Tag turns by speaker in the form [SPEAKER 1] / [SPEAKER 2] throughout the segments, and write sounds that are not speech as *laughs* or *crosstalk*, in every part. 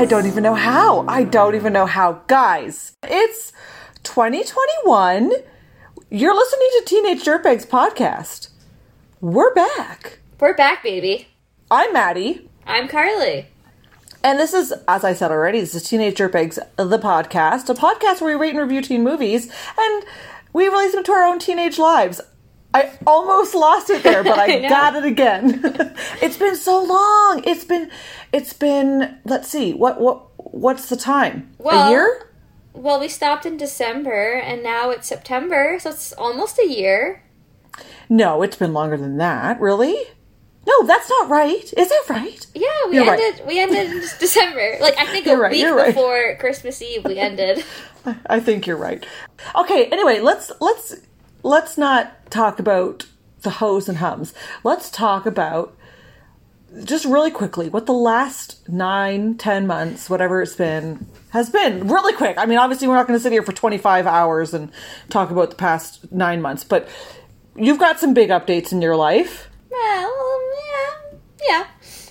[SPEAKER 1] I
[SPEAKER 2] old
[SPEAKER 1] can't. I
[SPEAKER 2] days.
[SPEAKER 1] don't even know how. I don't even know how, guys. It's 2021. You're listening to Teenage Dirtbags podcast. We're back.
[SPEAKER 2] We're back, baby.
[SPEAKER 1] I'm Maddie.
[SPEAKER 2] I'm Carly.
[SPEAKER 1] And this is, as I said already, this is Teenage Dirtbags, the podcast, a podcast where we rate and review teen movies, and we relate them to our own teenage lives. I almost lost it there, but I, *laughs*
[SPEAKER 2] I
[SPEAKER 1] got it again. *laughs* it's been so long. It's been, it's been. Let's see. What, what, what's the time?
[SPEAKER 2] Well-
[SPEAKER 1] a year?
[SPEAKER 2] Well, we stopped in December, and now it's September, so it's almost a year.
[SPEAKER 1] No, it's been longer than that. Really? No, that's not right. Is it right?
[SPEAKER 2] Yeah, we
[SPEAKER 1] You're right.
[SPEAKER 2] ended. We ended in *laughs* December. Like I think a
[SPEAKER 1] right,
[SPEAKER 2] week
[SPEAKER 1] right.
[SPEAKER 2] before Christmas Eve, we ended.
[SPEAKER 1] I think you're right. Okay, anyway, let's let's let's not talk about the hoes and hums. Let's talk about just really quickly what the last nine, ten months, whatever it's been, has been. Really quick. I mean, obviously we're not going to sit here for 25 hours and talk about the past nine months, but you've got some big updates in your life.
[SPEAKER 2] well, yeah, yeah.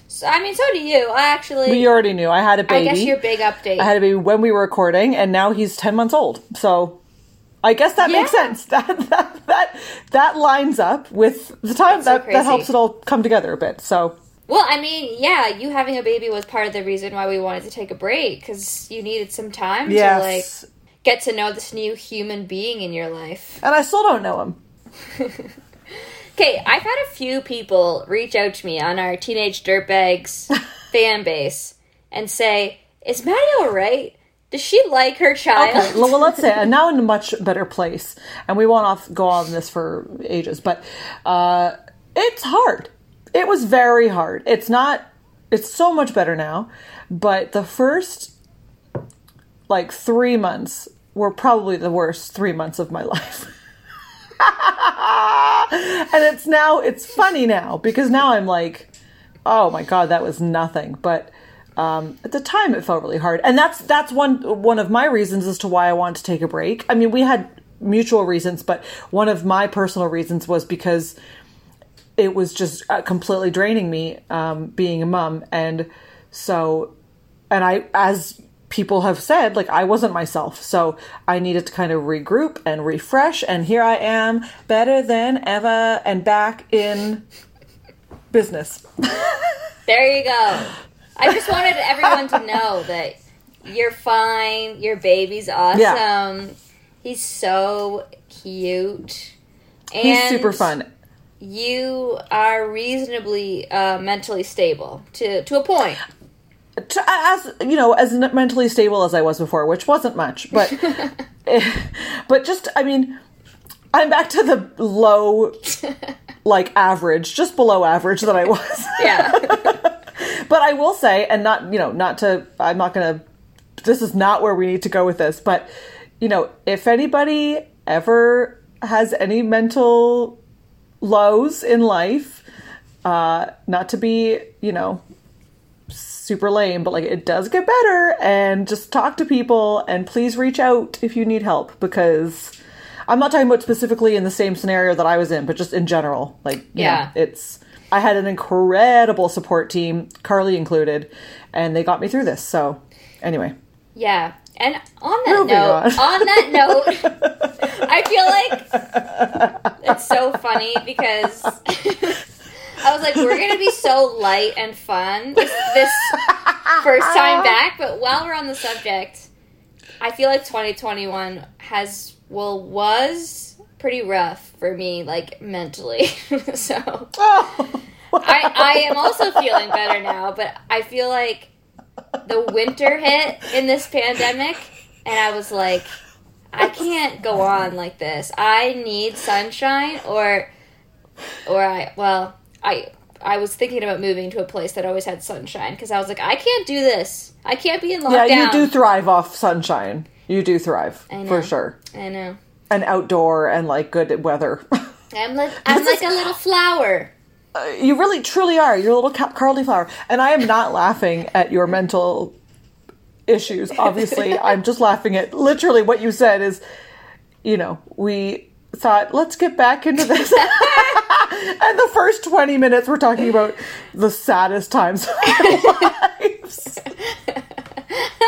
[SPEAKER 2] So, I mean, so do you. I actually.
[SPEAKER 1] We already knew I had a baby.
[SPEAKER 2] I guess your big update.
[SPEAKER 1] I had a baby when we were recording, and now he's ten months old. So I guess that makes sense. *laughs* That that that that lines up with the time
[SPEAKER 2] That's so
[SPEAKER 1] that that helps it all come together a bit. So
[SPEAKER 2] Well, I mean, yeah, you having a baby was part of the reason why we wanted to take a break because you needed some time to like get to know this new human being in your life.
[SPEAKER 1] and I still don't know him. *laughs*
[SPEAKER 2] Okay, I've had a few people reach out to me on our Teenage Dirtbags *laughs* fan base and say, "Is Maddie all right? Does she like her child?"
[SPEAKER 1] Okay, well, well, let's say *laughs* I'm now in a much better place, and we won't off go on this for ages, but uh, it's hard. It was very hard. It's not. It's so much better now, but the first like three months were probably the worst three months of my *laughs* life. and it's now it's funny now because now I'm like, oh my god, that was nothing. But um, at the time, it felt really hard, and that's that's one one of my reasons as to why I wanted to take a break. I mean, we had mutual reasons, but one of my personal reasons was because it was just uh, completely draining me um, being a mom, and so and I as people have said like I wasn't myself. So I needed to kind of regroup and refresh. And here I am better than ever and back in business. *laughs*
[SPEAKER 2] There you go. I just wanted everyone to know that you're fine. Your baby's awesome.
[SPEAKER 1] Yeah.
[SPEAKER 2] He's so cute. And
[SPEAKER 1] he's super fun
[SPEAKER 2] You are reasonably uh, mentally stable to to a point.
[SPEAKER 1] to, as you know as mentally stable as I was before which wasn't much but *laughs* but just I mean I'm back to the low *laughs* like average just below average that I was
[SPEAKER 2] Yeah. *laughs*
[SPEAKER 1] but I will say, and not you know, not to, I'm not gonna. This is not where we need to go with this, but you know, if anybody ever has any mental lows in life, uh, not to be you know super lame, but like it does get better, and just talk to people, and please reach out if you need help because. I'm not talking about specifically in the same scenario that I was in, but just in general. Like, you
[SPEAKER 2] Yeah.
[SPEAKER 1] know, it's I had an incredible support team, Carly included, and they got me through this. So, anyway,
[SPEAKER 2] Yeah. And on that oh
[SPEAKER 1] Moving
[SPEAKER 2] note,
[SPEAKER 1] on.
[SPEAKER 2] on that *laughs* note, I feel like it's so funny because *laughs* I was like, we're gonna be so light and fun this, this first time back. But while we're on the subject, I feel like 2021 has well was pretty rough for me, like mentally. *laughs* so
[SPEAKER 1] oh,
[SPEAKER 2] I, I am also feeling better now, but I feel like the winter hit in this pandemic, and I was like, I can't go on like this. I need sunshine, or, or I well, I I was thinking about moving to a place that always had sunshine because I was like, I can't do this. I can't be in lockdown.
[SPEAKER 1] yeah, you do thrive off sunshine. You do thrive
[SPEAKER 2] I know.
[SPEAKER 1] for sure,
[SPEAKER 2] I know.
[SPEAKER 1] And outdoor and like good weather. *laughs*
[SPEAKER 2] I'm like I'm like a little flower.
[SPEAKER 1] Uh, you really truly are. You're a little ca- Carly flower, and I am not *laughs* laughing at your mental issues. Obviously, I'm just laughing at literally what you said. Is you know we thought, let's get back into this. *laughs* and the first 20 minutes, we're talking about the saddest times of our lives.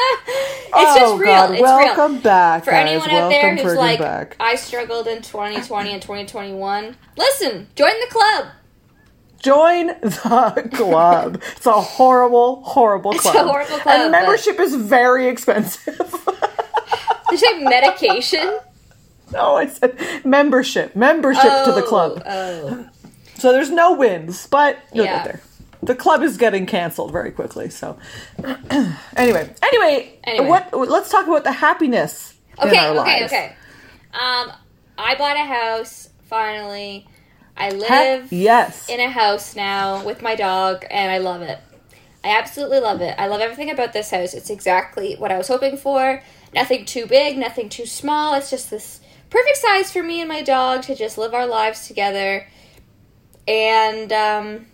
[SPEAKER 1] *laughs*
[SPEAKER 2] It's just oh, real.
[SPEAKER 1] Oh, God.
[SPEAKER 2] It's
[SPEAKER 1] Welcome
[SPEAKER 2] real.
[SPEAKER 1] back,
[SPEAKER 2] For
[SPEAKER 1] guys.
[SPEAKER 2] anyone out there
[SPEAKER 1] Welcome
[SPEAKER 2] who's
[SPEAKER 1] friggin'
[SPEAKER 2] like,
[SPEAKER 1] back.
[SPEAKER 2] I struggled in 2020 and 2021, listen, join the club.
[SPEAKER 1] Join the *laughs* club. It's a horrible, horrible club.
[SPEAKER 2] a horrible club,
[SPEAKER 1] And membership is very expensive. *laughs*
[SPEAKER 2] Did you say medication?
[SPEAKER 1] no, I said membership. Membership to the oh, club.
[SPEAKER 2] Oh.
[SPEAKER 1] So there's no wins, but you'll
[SPEAKER 2] Yeah.
[SPEAKER 1] get there. The club is getting canceled very quickly. So *clears throat* anyway, anyway,
[SPEAKER 2] Anyway.
[SPEAKER 1] what? Let's talk about the happiness in
[SPEAKER 2] Okay, okay,
[SPEAKER 1] lives.
[SPEAKER 2] okay. Um, I bought a house finally. I live
[SPEAKER 1] Heck yes.
[SPEAKER 2] in a house now with my dog, and I love it. I absolutely love it. I love everything about this house. It's exactly what I was hoping for. Nothing too big, nothing too small. It's just this perfect size for me and my dog to just live our lives together. And um,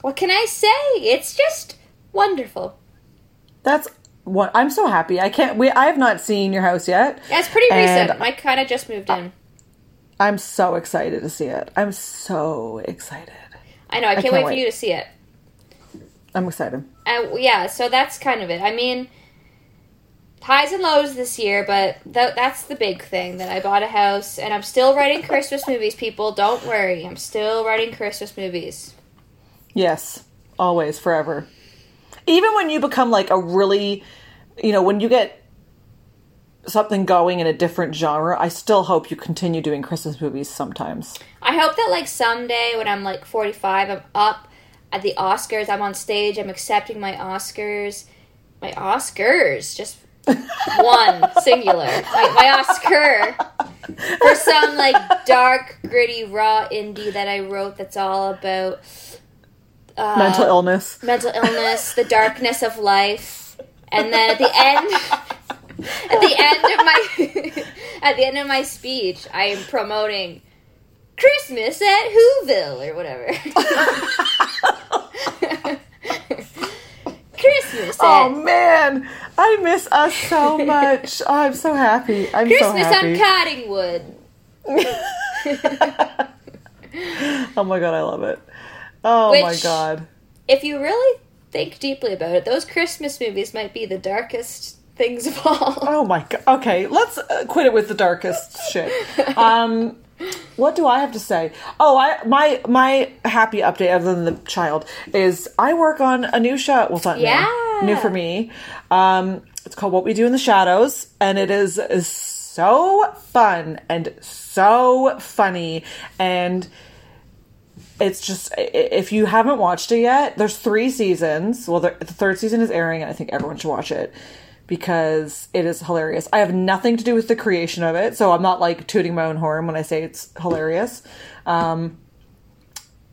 [SPEAKER 2] what can I say? It's just wonderful.
[SPEAKER 1] That's what I'm so happy. I can't. We I have not seen your house yet.
[SPEAKER 2] Yeah, it's pretty recent. I kind of just moved in.
[SPEAKER 1] I'm so excited to see it. I'm so excited.
[SPEAKER 2] I know. I can't,
[SPEAKER 1] can't
[SPEAKER 2] wait, for you to see it.
[SPEAKER 1] I'm excited.
[SPEAKER 2] Uh, yeah, so that's kind of it. I mean, highs and lows this year, but th- that's the big thing that I bought a house and I'm still writing Christmas movies. People, don't worry, I'm still writing Christmas movies.
[SPEAKER 1] Yes, always, forever. Even when you become like a really, you know, when you get something going in a different genre, I still hope you continue doing Christmas movies sometimes.
[SPEAKER 2] I hope that like someday when I'm like 45, I'm up at the Oscars. I'm on stage. I'm accepting my Oscars. My Oscars, just *laughs* one singular. My, my Oscar for some like dark, gritty, raw indie that I wrote. That's all about uh,
[SPEAKER 1] Mental illness.
[SPEAKER 2] mental illness, the darkness of life, and then at the end, at the end of my, *laughs* at the end of my speech, I am promoting Christmas at Whoville or whatever. *laughs* Christmas
[SPEAKER 1] Oh
[SPEAKER 2] at
[SPEAKER 1] man, I miss us so much. *laughs* I'm so happy. I'm so
[SPEAKER 2] Christmas
[SPEAKER 1] happy.
[SPEAKER 2] on Cottingwood.
[SPEAKER 1] oh my god, I love it. Oh my god.
[SPEAKER 2] If you really think deeply about it, those Christmas movies might be the darkest things of all. *laughs*
[SPEAKER 1] Oh my god. Okay, let's uh, quit it with the darkest shit. Um, what do I have to say? Oh, I my my happy update other than the child is I work on a new show. Well, it's not
[SPEAKER 2] Yeah.
[SPEAKER 1] new, new for me. Um, it's called What We Do in the Shadows, and it is, is so fun and so funny and it's just if you haven't watched it yet there's three seasons. Well the, the third season is airing and i think everyone should watch it because it is hilarious. I have nothing to do with the creation of it so i'm not like tooting my own horn when i say it's hilarious. Um,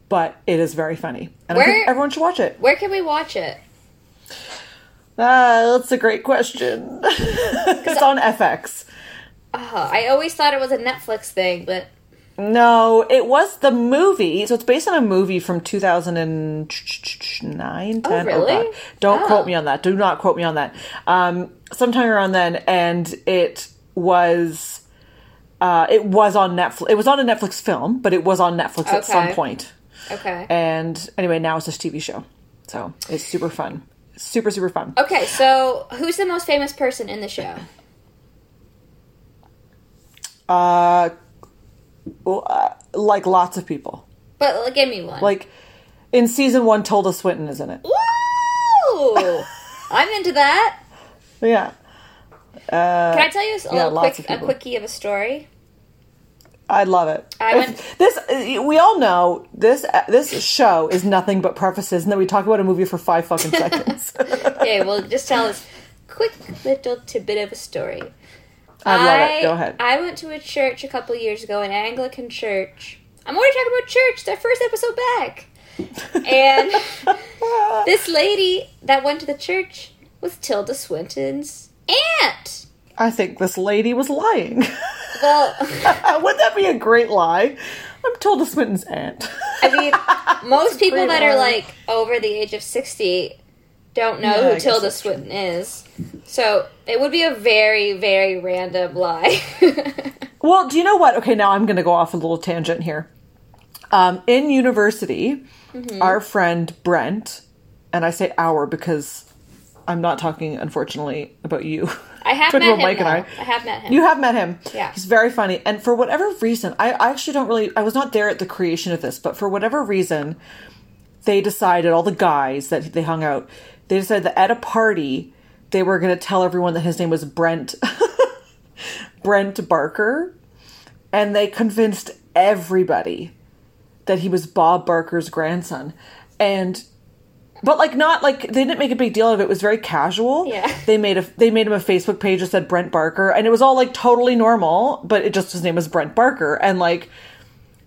[SPEAKER 1] but it is very funny and i think
[SPEAKER 2] Where-
[SPEAKER 1] everyone should watch it.
[SPEAKER 2] Where can we watch it?
[SPEAKER 1] ah, that's a great question. *laughs* It's on fx
[SPEAKER 2] Oh, I always thought it was a Netflix thing, but
[SPEAKER 1] No, it was the movie. So it's based on a movie from 2009, 10.
[SPEAKER 2] Oh, really?
[SPEAKER 1] God. Don't
[SPEAKER 2] Oh.
[SPEAKER 1] quote me on that. Do not quote me on that. Um, sometime around then, and it was, uh, it was on Netflix. It was on a Netflix film, but it was on Netflix at some point.
[SPEAKER 2] okay.
[SPEAKER 1] And anyway, now it's a TV show. So it's super fun. Super, super fun.
[SPEAKER 2] Okay, so who's the most famous person in the show?
[SPEAKER 1] Uh, like lots of people.
[SPEAKER 2] But give me one.
[SPEAKER 1] Like in season one, Tilda Swinton is in it.
[SPEAKER 2] Woo! *laughs* I'm into that.
[SPEAKER 1] Yeah.
[SPEAKER 2] Can I tell you a
[SPEAKER 1] yeah,
[SPEAKER 2] little quick,
[SPEAKER 1] of
[SPEAKER 2] a quickie of a story?
[SPEAKER 1] I love it.
[SPEAKER 2] I went-
[SPEAKER 1] this uh, we all know this uh, this show is nothing but prefaces, and then we talk about a movie for five fucking *laughs* seconds.
[SPEAKER 2] Okay, well, just tell us quick little tidbit of a story.
[SPEAKER 1] I love it. Go ahead.
[SPEAKER 2] I went to a church a couple years ago, an Anglican church. I'm already talking about church. It's our first episode back. And *laughs* this lady that went to the church was Tilda Swinton's aunt.
[SPEAKER 1] I think this lady was lying.
[SPEAKER 2] Well, *laughs*
[SPEAKER 1] Wouldn't that be a great lie? I'm Tilda Swinton's aunt.
[SPEAKER 2] I mean, *laughs* most people that are like over the age of 60 don't know
[SPEAKER 1] Yeah,
[SPEAKER 2] who Tilda
[SPEAKER 1] that's true.
[SPEAKER 2] Swinton is. So it would be a very, very random lie. *laughs*
[SPEAKER 1] Well, do you know what? Okay, now I'm going to go off a little tangent here. Um, in university,
[SPEAKER 2] Mm-hmm.
[SPEAKER 1] our friend Brent, and I say our because I'm not talking, unfortunately, about you.
[SPEAKER 2] I have *laughs* met him.
[SPEAKER 1] Mike and. I.
[SPEAKER 2] I have met him.
[SPEAKER 1] You have met him.
[SPEAKER 2] Yeah.
[SPEAKER 1] He's very funny. And for whatever reason, I, I actually don't really, I was not there at the creation of this, but for whatever reason, they decided, all the guys that they hung out, they decided that at a party, they were going to tell everyone that his name was Brent, *laughs* Brent Barker. And they convinced everybody that he was Bob Barker's grandson. And but like not like they didn't make a big deal of it. It was very casual.
[SPEAKER 2] Yeah. *laughs*
[SPEAKER 1] They made a they made him a Facebook page that said Brent Barker and it was all like totally normal, but it just his name was Brent Barker and like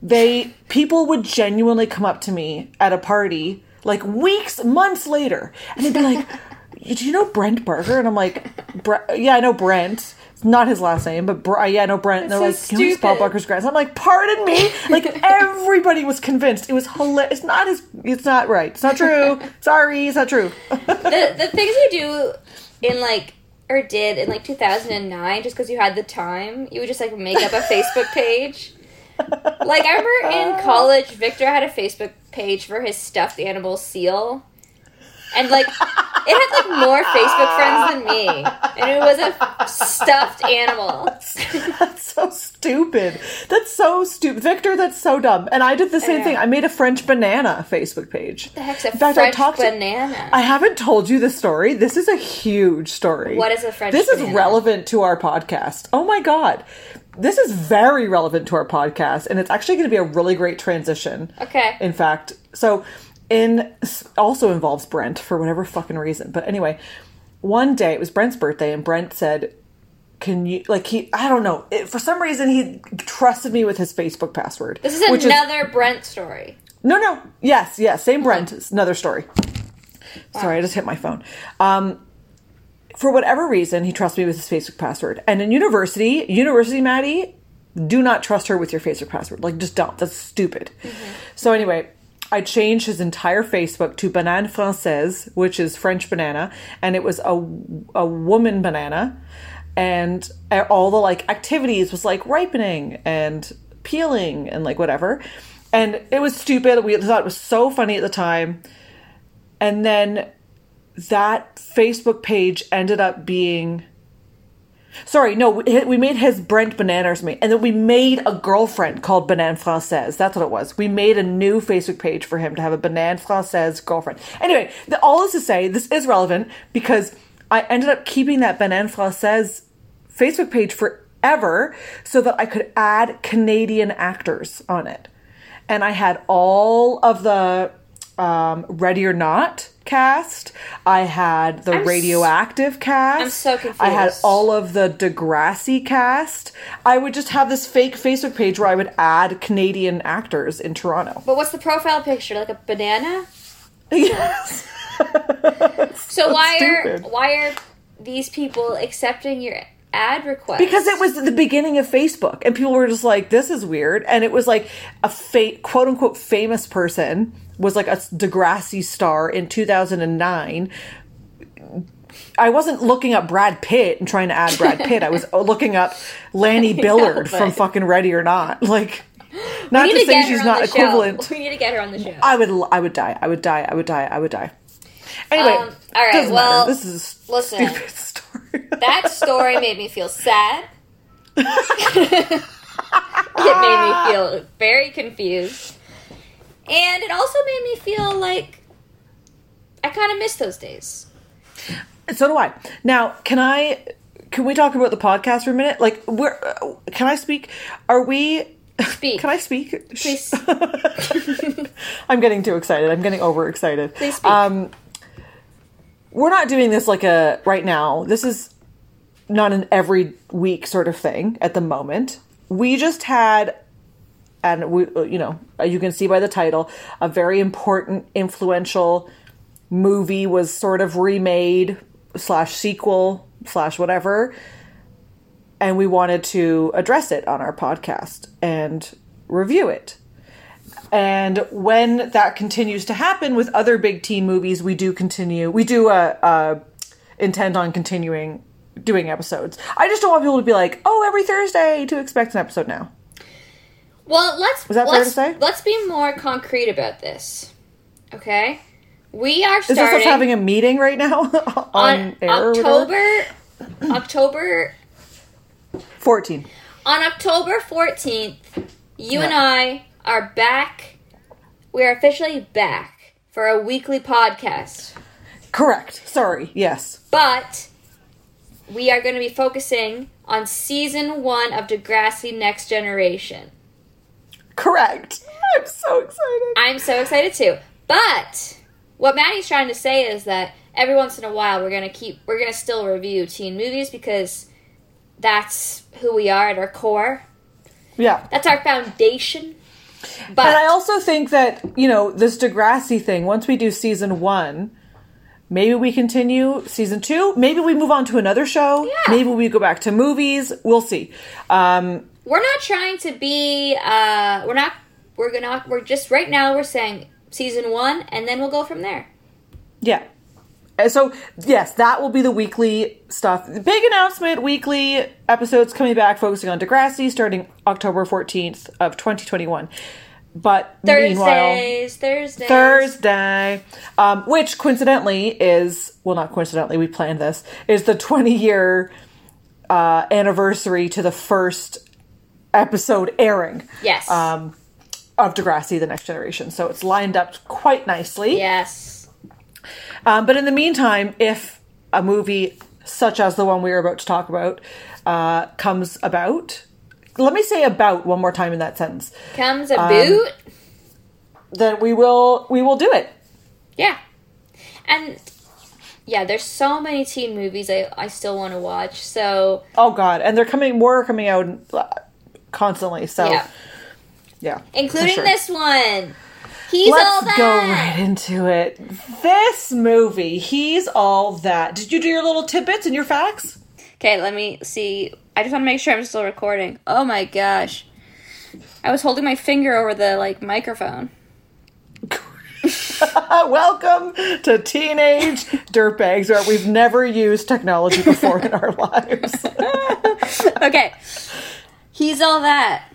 [SPEAKER 1] they people would genuinely come up to me at a party like weeks, months later, and they'd be like, *laughs* "Do you know Brent Barker?" And I'm like, "Bre- "Yeah, I know Brent." It's not his last name, but Br- yeah, I know Brent. And they're
[SPEAKER 2] so
[SPEAKER 1] like, "You know he's Bob
[SPEAKER 2] stupid.
[SPEAKER 1] Barker's grandson." I'm like, "Pardon me!" Like *laughs* everybody was convinced. It was hilarious. It's not his. It's not right. It's not true. *laughs* Sorry, it's not true.
[SPEAKER 2] the *laughs* the things you do in like or did in like 2009 just because you had the time you would just like make up a facebook page like i remember in college victor had a facebook page for his stuffed animal seal and like it had like more facebook friends than me and it was a stuffed animal
[SPEAKER 1] That's so stupid. That's so stupid, Victor. That's so dumb. And I did the same
[SPEAKER 2] know.
[SPEAKER 1] thing. I made a French banana Facebook page.
[SPEAKER 2] the heck's a
[SPEAKER 1] In fact, I
[SPEAKER 2] french
[SPEAKER 1] talked to-
[SPEAKER 2] banana
[SPEAKER 1] I haven't told you this story. This is a huge story.
[SPEAKER 2] What is a French banana?
[SPEAKER 1] This is relevant to our podcast. Oh my god. This is very relevant to our podcast and it's actually going to be a really great transition.
[SPEAKER 2] okay
[SPEAKER 1] In fact, so in also involves Brent for whatever fucking reason. But anyway, one day it was Brent's birthday and Brent said, "Can you like he I don't know, it, for some reason he trusted me with his Facebook password."
[SPEAKER 2] this is another brent story
[SPEAKER 1] no, no. Yes, yes. Same Brent. It's another story. Sorry, I just hit my phone. Um, for whatever reason, he trusts me with his Facebook password. And in university, university Maddie, do not trust her with your Facebook password. Like, just don't. That's stupid. So anyway, I changed his entire Facebook to Banane Française, which is French banana, and it was a a woman banana, and all the like activities was like ripening and peeling and like whatever, and it was stupid. We thought it was so funny at the time, and then that Facebook page ended up being. Sorry, no, we made his Brent Bananas me, and then we made a girlfriend called Banane Française. That's what it was. We made a new Facebook page for him to have a Banane Française girlfriend. Anyway, the, all this to say, this is relevant because I ended up keeping that Banane Française Facebook page forever so that I could add Canadian actors on it. And I had all of the um, Ready or Not cast. I had the
[SPEAKER 2] I'm s-
[SPEAKER 1] Radioactive cast.
[SPEAKER 2] I'm so confused.
[SPEAKER 1] I had all of the Degrassi cast. I would just have this fake Facebook page where I would add Canadian actors in Toronto.
[SPEAKER 2] but what's the profile picture like a banana *laughs*
[SPEAKER 1] yes.
[SPEAKER 2] So why
[SPEAKER 1] stupid.
[SPEAKER 2] are why are these people accepting your ad request?
[SPEAKER 1] Because it was the beginning of Facebook, and people were just like, "This is weird," and it was like a fa- quote unquote famous person was like a Degrassi star in 2009. I wasn't looking up Brad Pitt and trying to add Brad *laughs* Pitt. I was looking up Lani *laughs* Billard from fucking Ready or Not. *laughs* Like, not to
[SPEAKER 2] to
[SPEAKER 1] say she's not equivalent.
[SPEAKER 2] Show. We need to get her on the show.
[SPEAKER 1] I would, I would die. I would die. I would die. I would die. Anyway,
[SPEAKER 2] Um, all right, well,
[SPEAKER 1] matter. this is a
[SPEAKER 2] listen.
[SPEAKER 1] stupid story.
[SPEAKER 2] that story made me feel sad. it made me feel very confused. And it also made me feel like I kind of miss those days.
[SPEAKER 1] So do I. Now, can I? Can we talk about the podcast for a minute? Like, where? Uh, can I speak? Are we?
[SPEAKER 2] Speak.
[SPEAKER 1] Can I speak?
[SPEAKER 2] Please. *laughs*
[SPEAKER 1] I'm getting too excited. I'm getting overexcited.
[SPEAKER 2] Please speak.
[SPEAKER 1] Um, we're not doing this like a right now. This is not an every week sort of thing at the moment. We just had, and we, you know, you can see by the title, a very important, influential movie was sort of remade slash sequel slash whatever and we wanted to address it on our podcast and review it and when that continues to happen with other big teen movies we do continue we do uh, uh, intend on continuing doing episodes. I just don't want people to be like, "Oh, every Thursday to expect an episode now."
[SPEAKER 2] Well, let's
[SPEAKER 1] that
[SPEAKER 2] let's,
[SPEAKER 1] to say?
[SPEAKER 2] let's be more concrete about this. Okay? We are
[SPEAKER 1] Is this
[SPEAKER 2] starting
[SPEAKER 1] us having a meeting right now *laughs* on,
[SPEAKER 2] on? October October
[SPEAKER 1] 14.
[SPEAKER 2] on October 14th, you and I are back. We are officially back for a weekly podcast.
[SPEAKER 1] Correct. Sorry. Yes.
[SPEAKER 2] But we are going to be focusing on season 1 of Degrassi Next Generation.
[SPEAKER 1] Correct. I'm so excited.
[SPEAKER 2] I'm so excited too. But what Maddie's trying to say is that every once in a while we're gonna keep we're gonna still review teen movies because that's who we are at our core.
[SPEAKER 1] Yeah.
[SPEAKER 2] That's our foundation. But
[SPEAKER 1] And I also think that, you know, this Degrassi thing, once we do season one, maybe we continue season two. Maybe we move on to another show.
[SPEAKER 2] Yeah.
[SPEAKER 1] Maybe we go back to movies. We'll see. Um,
[SPEAKER 2] we're not trying to be uh we're not we're gonna we're just right now we're saying season one and then we'll go from there.
[SPEAKER 1] yeah. So, yes, that will be the weekly stuff. The big announcement weekly episodes coming back, focusing on Degrassi starting October 14th of 2021. But.
[SPEAKER 2] Thursdays, Thursdays.
[SPEAKER 1] Thursday, um, which coincidentally is well, not coincidentally, we planned this is the 20 year uh, anniversary to the first episode airing
[SPEAKER 2] Yes.
[SPEAKER 1] um, of Degrassi: The Next Generation. So it's lined up quite nicely.
[SPEAKER 2] yes.
[SPEAKER 1] Um, but in the meantime, if a movie such as the one we are about to talk about uh, comes about, let me say about one more time in that sentence,
[SPEAKER 2] Comes
[SPEAKER 1] Um,
[SPEAKER 2] boot.
[SPEAKER 1] then we will we will do it.
[SPEAKER 2] Yeah. And yeah, there's so many teen movies I, I still want to watch. So
[SPEAKER 1] Oh God, and they're coming more are coming out uh, constantly. So
[SPEAKER 2] yeah.
[SPEAKER 1] yeah,
[SPEAKER 2] Including
[SPEAKER 1] sure.
[SPEAKER 2] this one. He's all
[SPEAKER 1] Let's
[SPEAKER 2] that.
[SPEAKER 1] go right into it. This movie, he's all that. Did you do your little tidbits and your facts?
[SPEAKER 2] Okay, let me see. I just want to make sure I'm still recording. Oh my gosh. I was holding my finger over the like microphone. *laughs*
[SPEAKER 1] Welcome to Teenage Dirtbags, where we've never used technology before in our lives. *laughs*
[SPEAKER 2] okay. He's all that.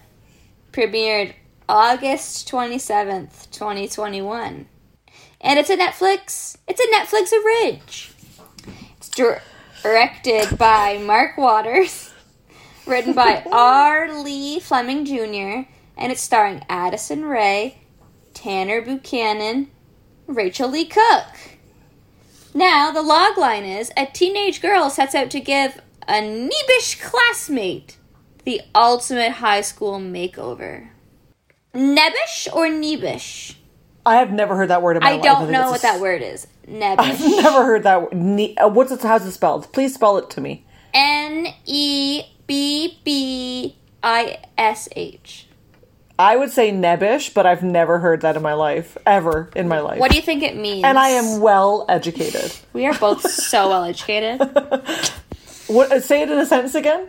[SPEAKER 2] Premiered August 27th, 2021. And it's a Netflix. It's a Netflix orig. It's dir- directed by Mark Waters, written by *laughs* R. Lee Fleming Jr., and it's starring Addison Rae, Tanner Buchanan, Rachael Leigh Cook. Now, the logline is a teenage girl sets out to give a neebish classmate the ultimate high school makeover. Nebbish or neebish?
[SPEAKER 1] I have never heard that word in my
[SPEAKER 2] I
[SPEAKER 1] life.
[SPEAKER 2] don't
[SPEAKER 1] think
[SPEAKER 2] know what
[SPEAKER 1] a-
[SPEAKER 2] that word is. *laughs*
[SPEAKER 1] I've never heard that word. Ne- uh, what's it? How's it spelled? Please spell it to me.
[SPEAKER 2] N E B B I S H.
[SPEAKER 1] I would say nebbish, but I've never heard that in my life, ever in my life.
[SPEAKER 2] What do you think it means?
[SPEAKER 1] and I am well educated.
[SPEAKER 2] We are both so well educated. *laughs*
[SPEAKER 1] What? uh, Say it in a sentence again.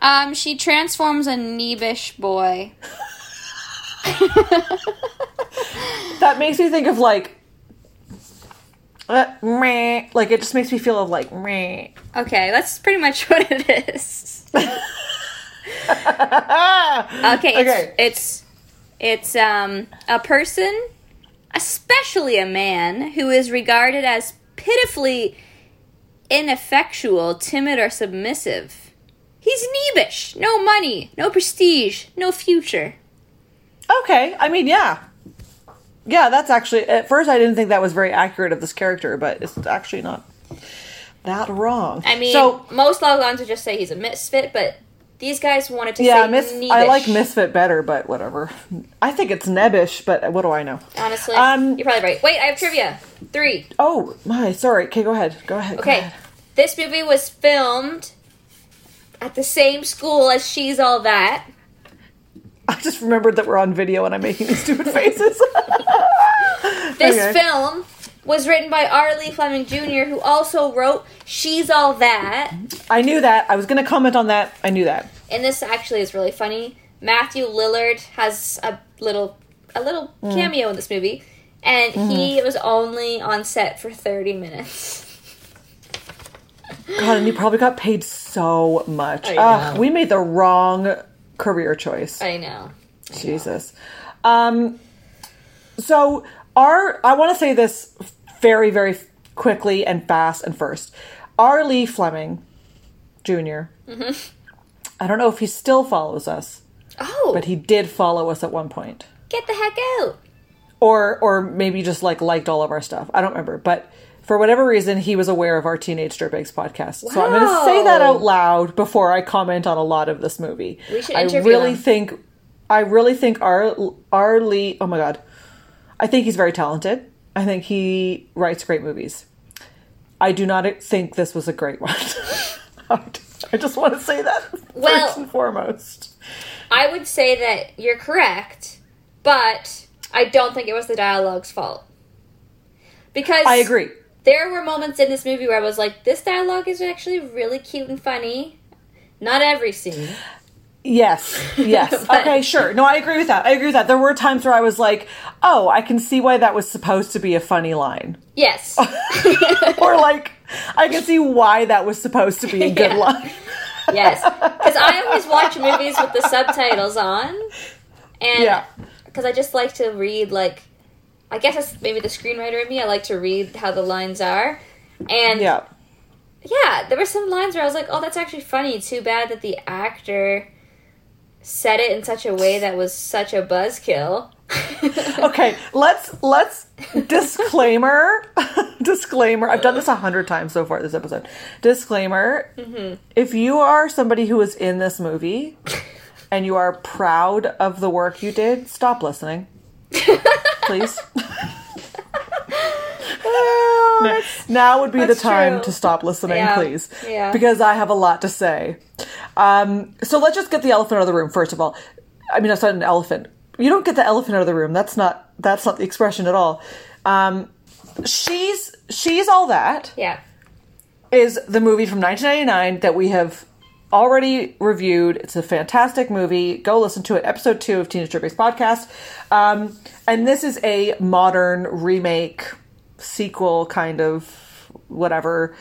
[SPEAKER 2] Um, she transforms a neebish boy. *laughs*
[SPEAKER 1] That makes me think of like, uh, meh. Like it just makes me feel of like meh.
[SPEAKER 2] Okay, that's pretty much *laughs* what it is. *laughs* Okay, it's,
[SPEAKER 1] Okay.
[SPEAKER 2] it's it's um a person, especially a man, who is regarded as pitifully ineffectual, timid, or submissive. He's neebish. No money, no prestige, no future.
[SPEAKER 1] Okay, I mean, yeah, yeah. That's actually at first I didn't think that was very accurate of this character, but it's actually not that wrong.
[SPEAKER 2] I mean,
[SPEAKER 1] so
[SPEAKER 2] most loglines would just say he's a misfit, but these guys wanted to
[SPEAKER 1] yeah,
[SPEAKER 2] say neebish.
[SPEAKER 1] I like Misfit better, but whatever. I think it's nebbish, but what do I know?
[SPEAKER 2] Honestly,
[SPEAKER 1] Um,
[SPEAKER 2] you're probably right. Wait, I have trivia. Three.
[SPEAKER 1] Oh my, sorry. Okay, go ahead. Go ahead. go
[SPEAKER 2] Okay,
[SPEAKER 1] ahead.
[SPEAKER 2] this movie was filmed at the same school as She's All That.
[SPEAKER 1] I just remembered that we're on video and I'm making these stupid *laughs* faces. *laughs*
[SPEAKER 2] This
[SPEAKER 1] Okay.
[SPEAKER 2] film was written by R. Lee Fleming Jr., who also wrote She's All That.
[SPEAKER 1] I knew that. I was going to comment on that. I knew that.
[SPEAKER 2] And this actually is really funny. Matthew Lillard has a little a little
[SPEAKER 1] Mm.
[SPEAKER 2] cameo in this movie, and
[SPEAKER 1] Mm-hmm.
[SPEAKER 2] he was only on set for 30 minutes.
[SPEAKER 1] God, and he probably got paid so much. Ugh, we made the wrong career choice.
[SPEAKER 2] I know.
[SPEAKER 1] Jesus. Um, so our I want to say this very very quickly and fast and first. R. Lee Fleming junior I don't know if he still follows us,
[SPEAKER 2] Oh,
[SPEAKER 1] but he did follow us at one point,
[SPEAKER 2] get the heck out.
[SPEAKER 1] or or maybe just like liked all of our stuff. I don't remember, but. For whatever reason, he was aware of our Teenage Dirtbags podcast. So I'm going to say that out loud before I comment on a lot of this movie.
[SPEAKER 2] We should
[SPEAKER 1] I really
[SPEAKER 2] him.
[SPEAKER 1] think, I really think our our Lee. Oh my god, I think he's very talented. I think he writes great movies. I do not think this was a great one. *laughs* I just want to say that
[SPEAKER 2] Well-
[SPEAKER 1] first and foremost.
[SPEAKER 2] I would say that you're correct, but I don't think it was the dialogue's fault. Because
[SPEAKER 1] I agree.
[SPEAKER 2] There were moments in this movie where I was like, this dialogue is actually really cute and funny. Not every scene.
[SPEAKER 1] Yes, yes. *laughs*
[SPEAKER 2] But-
[SPEAKER 1] okay, sure. No, I agree with that. I agree with that. There were times where I was like, "Oh, I can see why that was supposed to be a funny line,"
[SPEAKER 2] Yes. *laughs*
[SPEAKER 1] or like, "I can see why that was supposed to be a *laughs* good
[SPEAKER 2] Yeah.
[SPEAKER 1] line."
[SPEAKER 2] yes. Because I always watch movies with the subtitles on. And
[SPEAKER 1] Yeah.
[SPEAKER 2] because I just like to read, like, I guess it's maybe the screenwriter in me. I like to read how the lines are. And
[SPEAKER 1] Yeah.
[SPEAKER 2] yeah, there were some lines where I was like, oh, that's actually funny. Too bad that the actor said it in such a way that was such a buzzkill. *laughs*
[SPEAKER 1] Okay, let's let's disclaimer *laughs* disclaimer. I've done this a hundred times so far this episode. Disclaimer: mm-hmm. If you are somebody who is in this movie and you are proud of the work you did, stop listening, please. *laughs* now would be the time
[SPEAKER 2] true.
[SPEAKER 1] to stop listening,
[SPEAKER 2] Yeah,
[SPEAKER 1] please.
[SPEAKER 2] yeah.
[SPEAKER 1] Because I have a lot to say. Um, so let's just get the elephant out of the room first of all. I mean, that's not an elephant. You don't get the elephant out of the room. That's not that's not the expression at all. Um, she's she's all that
[SPEAKER 2] yeah.
[SPEAKER 1] is the movie from 1999 that we have already reviewed. It's a fantastic movie. Go listen to it. Episode two of Teenage Dirtbags podcast. Um, and this is a modern remake, sequel kind of whatever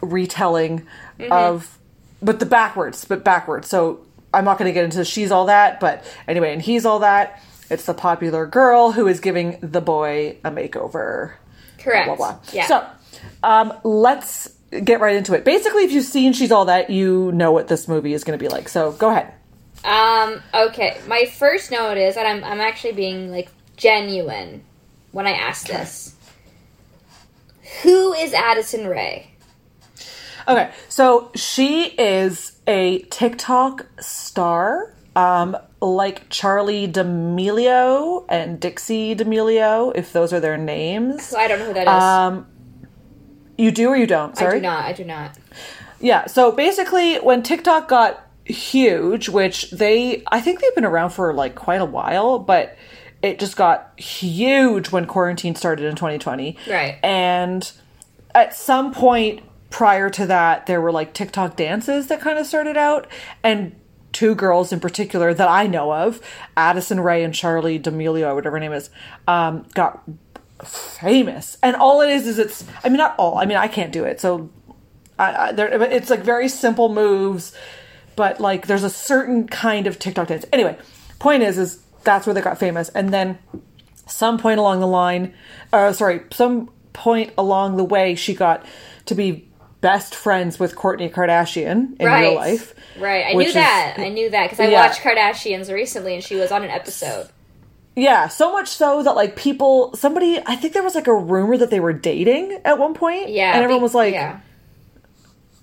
[SPEAKER 1] retelling of, but the backwards, but backwards. So I'm not going to get into she's all that, but anyway, and he's all that. It's the popular girl who is giving the boy a makeover
[SPEAKER 2] Correct.
[SPEAKER 1] blah blah.
[SPEAKER 2] Yeah.
[SPEAKER 1] So, um, let's get right into it. Basically, if you've seen She's All That, you know what this movie is going to be like. So go ahead.
[SPEAKER 2] Um, okay. My first note is that I'm I'm actually being like genuine when I ask this. Who is Addison Rae?
[SPEAKER 1] Okay, so she is a TikTok star, um, like Charli D'Amelio and Dixie D'Amelio, if those are their names.
[SPEAKER 2] So I don't know who that is.
[SPEAKER 1] Um, you do or you don't? Sorry.
[SPEAKER 2] I do not. I do not.
[SPEAKER 1] Yeah, so basically, when TikTok got huge, which they, I think they've been around for like quite a while, but it just got huge when quarantine started in 2020.
[SPEAKER 2] Right.
[SPEAKER 1] And at some point prior to that, there were like TikTok dances that kind of started out, and two girls in particular that I know of, Addison Rae and Charli D'Amelio, whatever her name is, um, got famous. And all it is is it's, I mean, not all, I mean, I can't do it, so I, I, there, but it's like very simple moves, but like there's a certain kind of TikTok dance. Anyway, point is, is that's where they got famous, and then some point along the line, uh, sorry, some point along the way, she got to be best friends with Kourtney Kardashian in
[SPEAKER 2] right.
[SPEAKER 1] real life.
[SPEAKER 2] Right. I knew
[SPEAKER 1] is-
[SPEAKER 2] that. I knew that because I
[SPEAKER 1] Yeah.
[SPEAKER 2] watched Kardashians recently, and she was on an episode.
[SPEAKER 1] Yeah, so much so that like people, somebody, I think there was like a rumor that they were dating at one point.
[SPEAKER 2] Yeah.
[SPEAKER 1] and everyone
[SPEAKER 2] be-
[SPEAKER 1] was like,
[SPEAKER 2] yeah.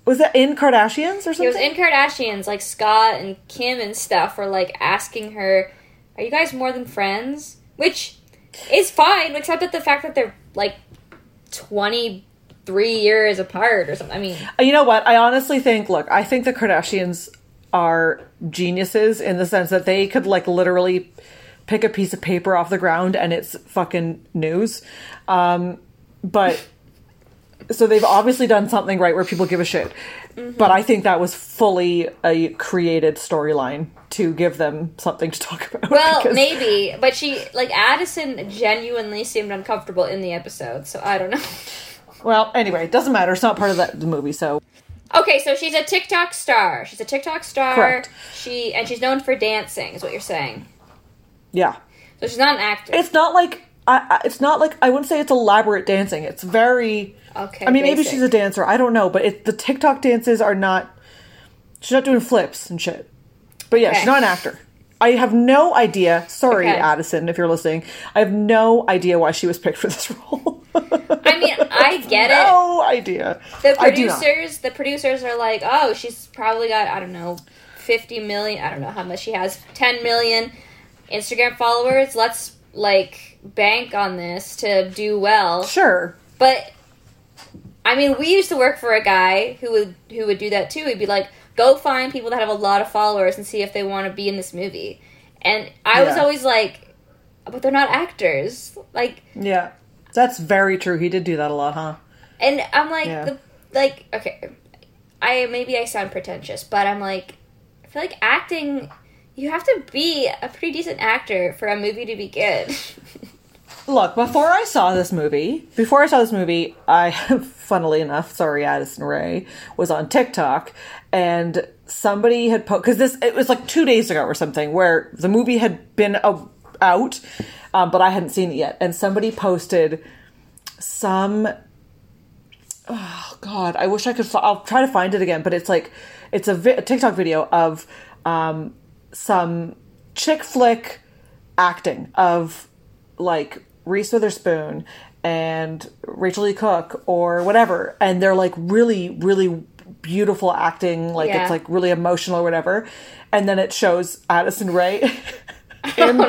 [SPEAKER 1] was that in Kardashians or something?
[SPEAKER 2] It was in Kardashians, like Scott and Kim and stuff were like asking her, "Are you guys more than friends?" Which is fine, except that the fact that they're like twenty three years apart or something. I mean, uh,
[SPEAKER 1] You know what? I honestly think, look, I think the Kardashians are geniuses in the sense that they could like literally pick a piece of paper off the ground and it's fucking news. Um, but so they've obviously done something right where people give a shit. But I think that was fully a created storyline to give them something to talk *laughs* about.
[SPEAKER 2] well,
[SPEAKER 1] because-
[SPEAKER 2] maybe, but she like Addison genuinely seemed uncomfortable in the episode, so I don't know. *laughs*
[SPEAKER 1] Well, anyway, it doesn't matter. It's not part of that the movie. So,
[SPEAKER 2] Okay, so she's a TikTok star. She's a TikTok star.
[SPEAKER 1] Correct.
[SPEAKER 2] She and she's known for dancing, is what you're saying.
[SPEAKER 1] Yeah.
[SPEAKER 2] So she's not an actor.
[SPEAKER 1] It's not like I, I, it's not like I wouldn't say it's elaborate dancing. It's very.
[SPEAKER 2] okay.
[SPEAKER 1] I mean, maybe she's a dancer. I don't know, but it, the TikTok dances are not. She's not doing flips and shit. But yeah,
[SPEAKER 2] Okay.
[SPEAKER 1] she's not an actor. I have no idea. Sorry,
[SPEAKER 2] Okay.
[SPEAKER 1] Addison, if you're listening. I have no idea why she was picked for this *laughs* role.
[SPEAKER 2] I mean, I get it.
[SPEAKER 1] no idea.
[SPEAKER 2] The
[SPEAKER 1] I do not.
[SPEAKER 2] producers, the producers are like, oh, she's probably got I don't know, fifty million. I don't know how much she has. Ten million Instagram followers. Let's like bank on this to do well.
[SPEAKER 1] Sure.
[SPEAKER 2] But I mean, we used to work for a guy who would who would do that too. He'd be like, go find people that have a lot of followers and see if they want to be in this movie. And I was always like, but they're not actors. Like,
[SPEAKER 1] Yeah. That's very true. He did do that a lot, huh?
[SPEAKER 2] and I'm like,
[SPEAKER 1] Yeah.
[SPEAKER 2] the, like, okay, I maybe I sound pretentious, but I'm like, I feel like acting. You have to be a pretty decent actor for a movie to be good. *laughs*
[SPEAKER 1] Look, before I saw this movie, before I saw this movie, I, *laughs* funnily enough, sorry, Addison Rae, was on TikTok and somebody had posted, because this, it was like two days ago or something, where the movie had been uh, out, um, but I hadn't seen it yet. And somebody posted some, oh God, I wish I could, I'll try to find it again, but it's like, it's a, vi- a TikTok video of um, some chick flick acting of like Reese Witherspoon and Rachel E. Cook or whatever, and they're like really, really beautiful acting, like
[SPEAKER 2] Yeah.
[SPEAKER 1] it's like really emotional or whatever, and then it shows Addison Rae *laughs* in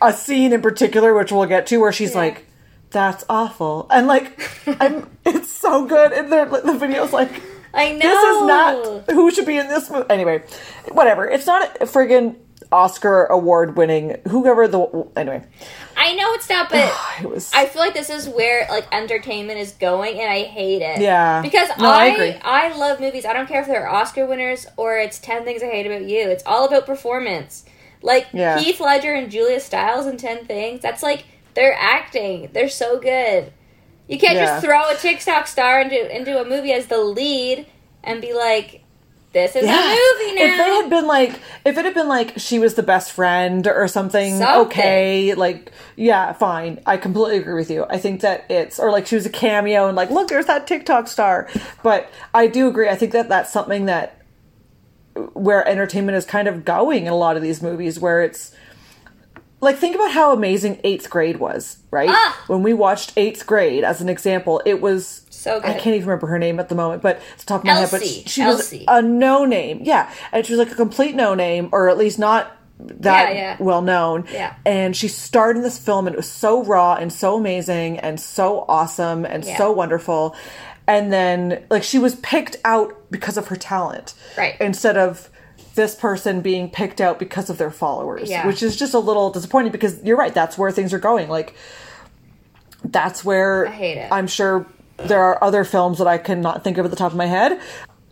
[SPEAKER 1] a scene in particular, which we'll get to, where she's
[SPEAKER 2] Yeah.
[SPEAKER 1] like, "That's awful," and like, I'm, it's so good, and the the video's like.
[SPEAKER 2] I know
[SPEAKER 1] This is not who should be in this movie. Anyway, whatever. It's not a friggin' Oscar award winning whoever the anyway.
[SPEAKER 2] I know it's not, but *sighs*
[SPEAKER 1] It was
[SPEAKER 2] I feel like this is where like entertainment is going, and I hate it.
[SPEAKER 1] Yeah.
[SPEAKER 2] because
[SPEAKER 1] No, I
[SPEAKER 2] I. I love movies. I don't care if they're Oscar winners or it's Ten Things I Hate About You. It's all about performance. Like
[SPEAKER 1] Yeah.
[SPEAKER 2] Heath Ledger and Julia Stiles in Ten Things. That's like they're acting. They're so good. You can't
[SPEAKER 1] Yeah.
[SPEAKER 2] just throw a TikTok star into into a movie as the lead and be like, "This is
[SPEAKER 1] Yes.
[SPEAKER 2] a movie now."
[SPEAKER 1] If it had been like, if it had been like she was the best friend or something,
[SPEAKER 2] Something.
[SPEAKER 1] okay, like yeah, fine. I completely agree with you. I think that it's or like she was a cameo and like look, there's that TikTok star. But I do agree. I think that that's something that where entertainment is kind of going in a lot of these movies, where it's like think about how amazing Eighth Grade was, right?
[SPEAKER 2] Ah!
[SPEAKER 1] When we watched Eighth Grade as an example, it was
[SPEAKER 2] So good.
[SPEAKER 1] I can't even remember her name at the moment, but it's top of my head. But she, was a no name, yeah, and she was like a complete no name, or at least not that
[SPEAKER 2] Yeah, yeah.
[SPEAKER 1] well known.
[SPEAKER 2] Yeah.
[SPEAKER 1] And she starred in this film, and it was so raw and so amazing and so awesome and
[SPEAKER 2] Yeah.
[SPEAKER 1] so wonderful. And then, like, she was picked out because of her talent,
[SPEAKER 2] Right.
[SPEAKER 1] Instead of this person being picked out because of their followers,
[SPEAKER 2] Yeah.
[SPEAKER 1] which is just a little disappointing because you're right. That's where things are going. Like, that's where
[SPEAKER 2] I hate it.
[SPEAKER 1] I'm sure there are other films that I cannot think of at the top of my head.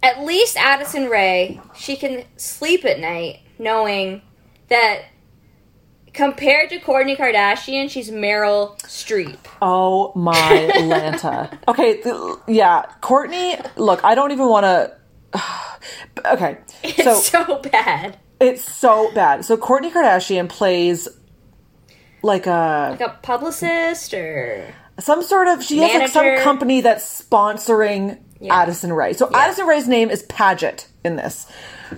[SPEAKER 2] at least Addison Rae, she can sleep at night knowing that compared to Kourtney Kardashian, she's Meryl Streep.
[SPEAKER 1] Oh my Lanta. *laughs* Okay, th- yeah, Kourtney. Look, I don't even want to. *sighs* Okay,
[SPEAKER 2] It's
[SPEAKER 1] so
[SPEAKER 2] so, bad.
[SPEAKER 1] it's so bad. So Kourtney Kardashian plays like a
[SPEAKER 2] Like a publicist or
[SPEAKER 1] some sort of she has like some company that's sponsoring
[SPEAKER 2] Yeah.
[SPEAKER 1] Addison Rae. So Addison Rae's name is Padgett in this.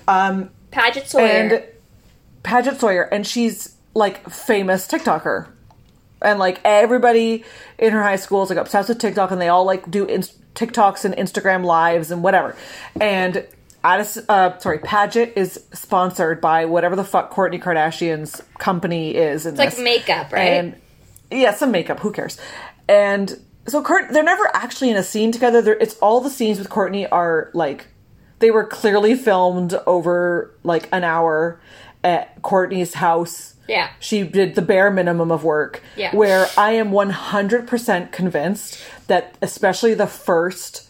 [SPEAKER 1] Um,
[SPEAKER 2] Padgett Sawyer.
[SPEAKER 1] and Padgett Sawyer, and she's like famous TikToker, and like everybody in her high school is like obsessed with TikTok, and they all like do in- TikToks and Instagram lives and whatever. And Addison, uh, sorry, Padgett is sponsored by whatever the fuck Kourtney Kardashian's company is. In
[SPEAKER 2] it's like makeup, right?
[SPEAKER 1] And yeah, some makeup. Who cares? And so Kurt, they're never actually in a scene together. They're, it's all the scenes with Kourtney are like they were clearly filmed over like an hour at Kourtney's house.
[SPEAKER 2] Yeah.
[SPEAKER 1] She did the bare minimum of work.
[SPEAKER 2] Yeah.
[SPEAKER 1] Where I am 100% convinced that especially the first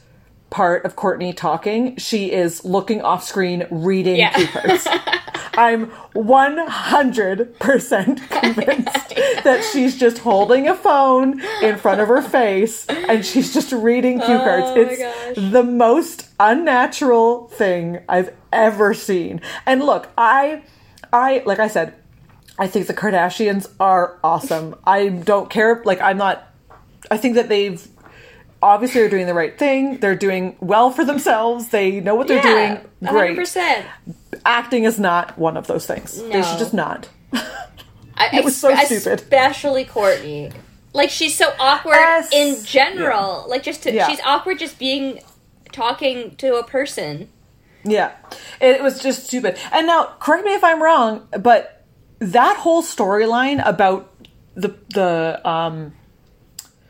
[SPEAKER 1] part of Kourtney talking, she is looking off screen reading
[SPEAKER 2] Yeah.
[SPEAKER 1] cue cards. *laughs* I'm 100% *laughs* convinced that she's just holding a phone in front of her face and she's just reading cue cards.
[SPEAKER 2] Oh
[SPEAKER 1] It's the most unnatural thing I've ever seen. And look, I I like I said, I think the Kardashians are awesome. I don't care like I'm not I think that they've obviously are doing the right thing. They're doing well for themselves. They know what they're
[SPEAKER 2] yeah,
[SPEAKER 1] doing. Great.
[SPEAKER 2] 100%.
[SPEAKER 1] Acting is not one of those things. They should just not. *laughs*
[SPEAKER 2] I,
[SPEAKER 1] It was so stupid.
[SPEAKER 2] Especially Kourtney. Like she's so awkward
[SPEAKER 1] Es-
[SPEAKER 2] in general. Like just to,
[SPEAKER 1] Yeah.
[SPEAKER 2] she's awkward just being talking to a person.
[SPEAKER 1] Yeah. It was just stupid. And now, correct me if I'm wrong, but that whole storyline about the the um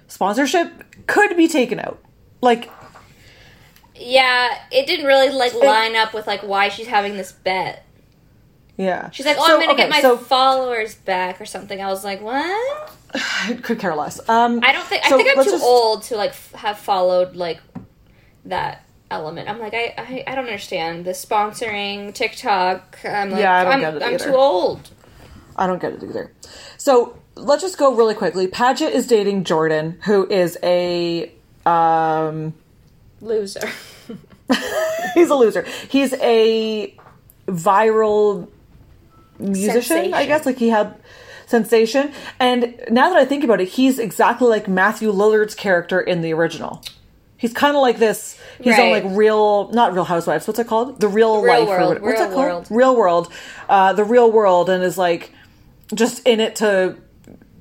[SPEAKER 1] sponsorship could be taken out. Like
[SPEAKER 2] Yeah, it didn't really like line up with like why she's having this bet.
[SPEAKER 1] yeah.
[SPEAKER 2] She's like, "Oh,
[SPEAKER 1] So,
[SPEAKER 2] I'm gonna
[SPEAKER 1] okay,
[SPEAKER 2] get my
[SPEAKER 1] so
[SPEAKER 2] followers back or something." I was like, "What?"
[SPEAKER 1] I *sighs* could care less. Um
[SPEAKER 2] I don't think.
[SPEAKER 1] So
[SPEAKER 2] I think I'm too
[SPEAKER 1] just-
[SPEAKER 2] old to like f- have followed like that element. I'm like, I, I, I don't understand the sponsoring TikTok. I'm like,
[SPEAKER 1] Yeah, I don't
[SPEAKER 2] I'm,
[SPEAKER 1] get it
[SPEAKER 2] I'm
[SPEAKER 1] either.
[SPEAKER 2] too old.
[SPEAKER 1] I don't get it either. So let's just go really quickly. Padgett is dating Jordan, who is a um
[SPEAKER 2] Loser. *laughs*
[SPEAKER 1] he's a loser. He's a viral musician, I guess. Like he had sensation. And now that I think about it, he's exactly like Matthew Lillard's character in the original. He's kind of like this. He's on like real, not Real Housewives. What's it called? The Real,
[SPEAKER 2] Real
[SPEAKER 1] Life.
[SPEAKER 2] World,
[SPEAKER 1] what- what's
[SPEAKER 2] Real
[SPEAKER 1] it called?
[SPEAKER 2] World.
[SPEAKER 1] Real World. Uh, the Real World, and is like just in it to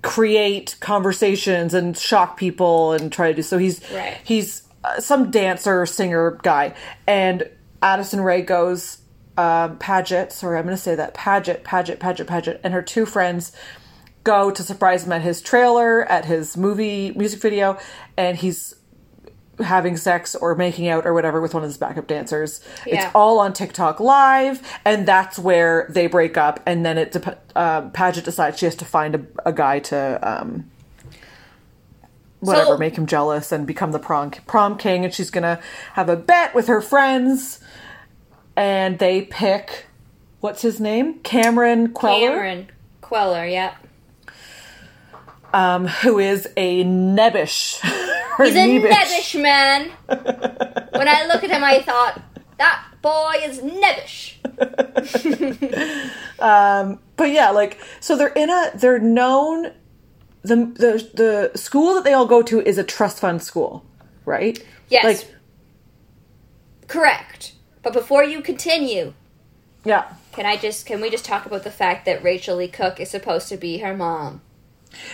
[SPEAKER 1] create conversations and shock people and try to do so. He's
[SPEAKER 2] Right.
[SPEAKER 1] he's uh, some dancer singer guy, and Addison Rae goes um, Padgett. Sorry, I'm going to say that Padgett, Padgett, Padgett, Padgett, and her two friends go to surprise him at his trailer, at his movie music video, and he's having sex or making out or whatever with one of his backup dancers.
[SPEAKER 2] Yeah.
[SPEAKER 1] It's all on TikTok live, and that's where they break up. And then it dep- uh, Padgett decides she has to find a, a guy to um, whatever
[SPEAKER 2] So-
[SPEAKER 1] make him jealous and become the prom prom king. And she's gonna have a bet with her friends, and they pick what's his name, Cameron Kweller,
[SPEAKER 2] Cameron Kweller. Yeah.
[SPEAKER 1] um, who is a nebbish. *laughs*
[SPEAKER 2] He's a nebbish man. *laughs* when I look at him, I thought that boy is nebbish. *laughs*
[SPEAKER 1] Um, but yeah, like so they're in a they're known the the the school that they all go to is a trust fund school, right?
[SPEAKER 2] Yes.
[SPEAKER 1] Like
[SPEAKER 2] Correct. But before you continue,
[SPEAKER 1] yeah.
[SPEAKER 2] can I just can we just talk about the fact that Rachael Leigh Cook is supposed to be her mom?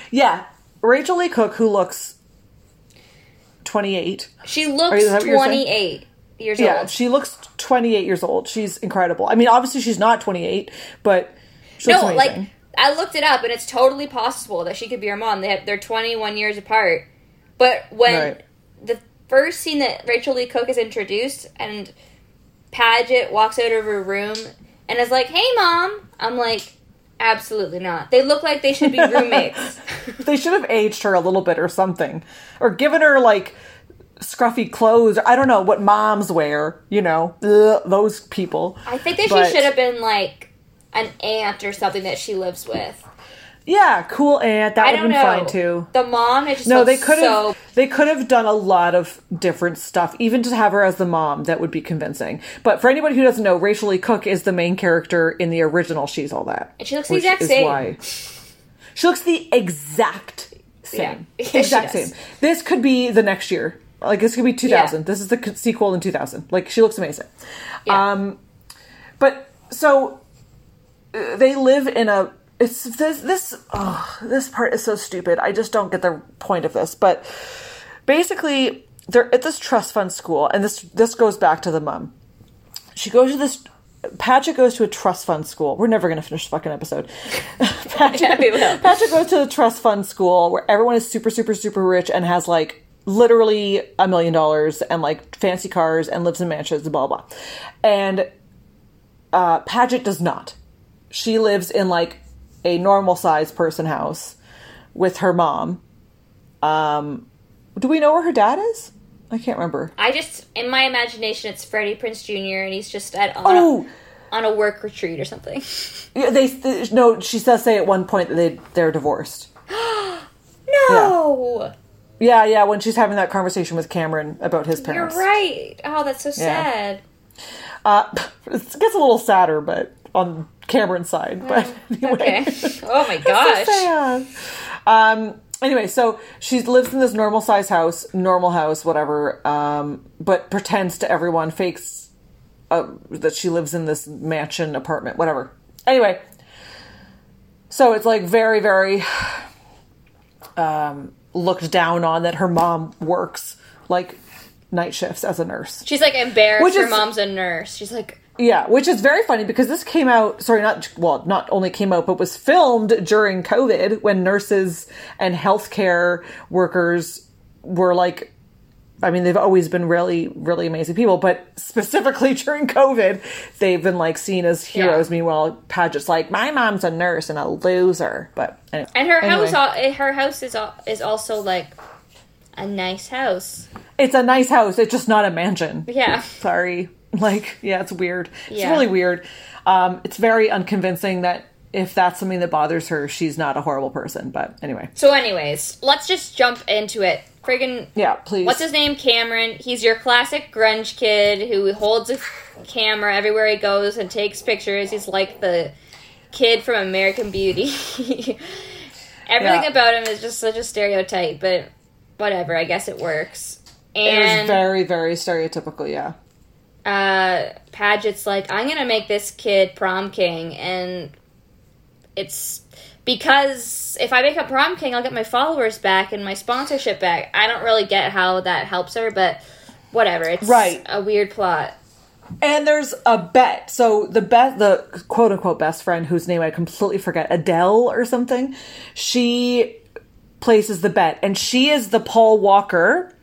[SPEAKER 1] Yeah. Rachael Leigh Cook who looks 28.
[SPEAKER 2] She looks
[SPEAKER 1] you- is that what you're
[SPEAKER 2] 28 years
[SPEAKER 1] Yeah,
[SPEAKER 2] old.
[SPEAKER 1] she looks 28 years old. She's incredible. I mean, obviously she's not 28, but
[SPEAKER 2] no,
[SPEAKER 1] amazing.
[SPEAKER 2] like I looked it up, and it's totally possible that she could be her mom. They have, they're 21 years apart. But when
[SPEAKER 1] Right.
[SPEAKER 2] the first scene that Rachael Leigh Cook is introduced, and Padgett walks out of her room and is like, "Hey, mom," I'm like, absolutely not. They look like they should be roommates. *laughs*
[SPEAKER 1] they should have aged her a little bit or something or given her like scruffy clothes i don't know what moms wear you know Ugh, those people
[SPEAKER 2] I think that
[SPEAKER 1] But-
[SPEAKER 2] she should have been like an aunt or something that she lives with.
[SPEAKER 1] Yeah cool aunt that would have been
[SPEAKER 2] know.
[SPEAKER 1] fine too
[SPEAKER 2] The mom, it just
[SPEAKER 1] no they could have
[SPEAKER 2] so
[SPEAKER 1] they could have done a lot of different stuff even to have her as the mom that would be convincing but for anybody who doesn't know rachael leigh cook is the main character in the original she's all that
[SPEAKER 2] And she looks the exact
[SPEAKER 1] is
[SPEAKER 2] same.
[SPEAKER 1] why she looks the exact same *laughs*
[SPEAKER 2] Yeah.
[SPEAKER 1] Exact same this could be the next year like this could be 2000
[SPEAKER 2] Yeah.
[SPEAKER 1] this is the sequel in 2000 like she looks amazing
[SPEAKER 2] Yeah.
[SPEAKER 1] um but so uh, they live in a it's this this oh, this part is so stupid i just don't get the point of this but basically they're at this trust fund school and this this goes back to the mom she goes to this Patrick goes to a trust fund school. We're never going to finish the fucking episode. Patrick, *laughs*
[SPEAKER 2] Yeah. *laughs*
[SPEAKER 1] Patrick goes to the trust fund school where everyone is super, super, super rich and has like literally a million dollars and like fancy cars and lives in mansions and blah blah. And uh, Padgett does not. She lives in like a normal sized person house with her mom. Um, do we know where her dad is? I can't remember.
[SPEAKER 2] I just, in my imagination, it's Freddie Prinze Jr. and he's just at on
[SPEAKER 1] Oh,
[SPEAKER 2] on a work retreat or something. *laughs*
[SPEAKER 1] Yeah, they, no. She does say at one point that they they're divorced. *gasps*
[SPEAKER 2] No,
[SPEAKER 1] Yeah, yeah. When she's having that conversation with Cameron about his
[SPEAKER 2] you're
[SPEAKER 1] parents,
[SPEAKER 2] right. Oh, that's so sad.
[SPEAKER 1] Uh, *laughs* it gets a little sadder, but on Cameron's side. But *laughs* anyway,
[SPEAKER 2] Okay. *laughs* Oh my
[SPEAKER 1] So
[SPEAKER 2] gosh.
[SPEAKER 1] sad. Um. Anyway, so she lives in this normal size house, normal house, whatever. Um, but pretends to everyone, fakes uh, that she lives in this mansion apartment, whatever. Anyway, so it's like very, very um, looked down on that her mom works like night shifts as a nurse.
[SPEAKER 2] She's like embarrassed.
[SPEAKER 1] Which
[SPEAKER 2] her
[SPEAKER 1] is-
[SPEAKER 2] mom's a nurse. She's like,
[SPEAKER 1] Yeah, which is very funny because this came out, sorry, not, well, not only came out, but was filmed during COVID when nurses and healthcare workers were like, I mean, they've always been really, really amazing people, but specifically *laughs* during COVID, they've been like seen as heroes.
[SPEAKER 2] Yeah.
[SPEAKER 1] Meanwhile, Padgett's like, my mom's a nurse and a loser. But anyway.
[SPEAKER 2] and her
[SPEAKER 1] Anyway.
[SPEAKER 2] house, al- eh, her house is is also like a nice house.
[SPEAKER 1] it's a nice house. It's just not a mansion.
[SPEAKER 2] Yeah.
[SPEAKER 1] sorry *laughs* like yeah it's weird it's really weird um it's very unconvincing that if that's something that bothers her she's not a horrible person but anyway
[SPEAKER 2] So, anyways, let's just jump into it. Friggin'
[SPEAKER 1] yeah please
[SPEAKER 2] What's his name? Cameron. He's your classic grunge kid who holds a camera everywhere he goes and takes pictures. He's like the kid from American Beauty. *laughs* Everything
[SPEAKER 1] Yeah.
[SPEAKER 2] about him is just such a stereotype, but whatever. I guess it works.
[SPEAKER 1] it
[SPEAKER 2] And
[SPEAKER 1] was very very stereotypical yeah
[SPEAKER 2] uh, Padgett's like, I'm gonna make this kid prom king, and it's because if I make a prom king, I'll get my followers back and my sponsorship back. I don't really get how that helps her, but whatever. It's
[SPEAKER 1] Right.
[SPEAKER 2] a weird plot.
[SPEAKER 1] and there's a bet so the best the quote unquote best friend whose name i completely forget adele or something she places the bet and she is the paul walker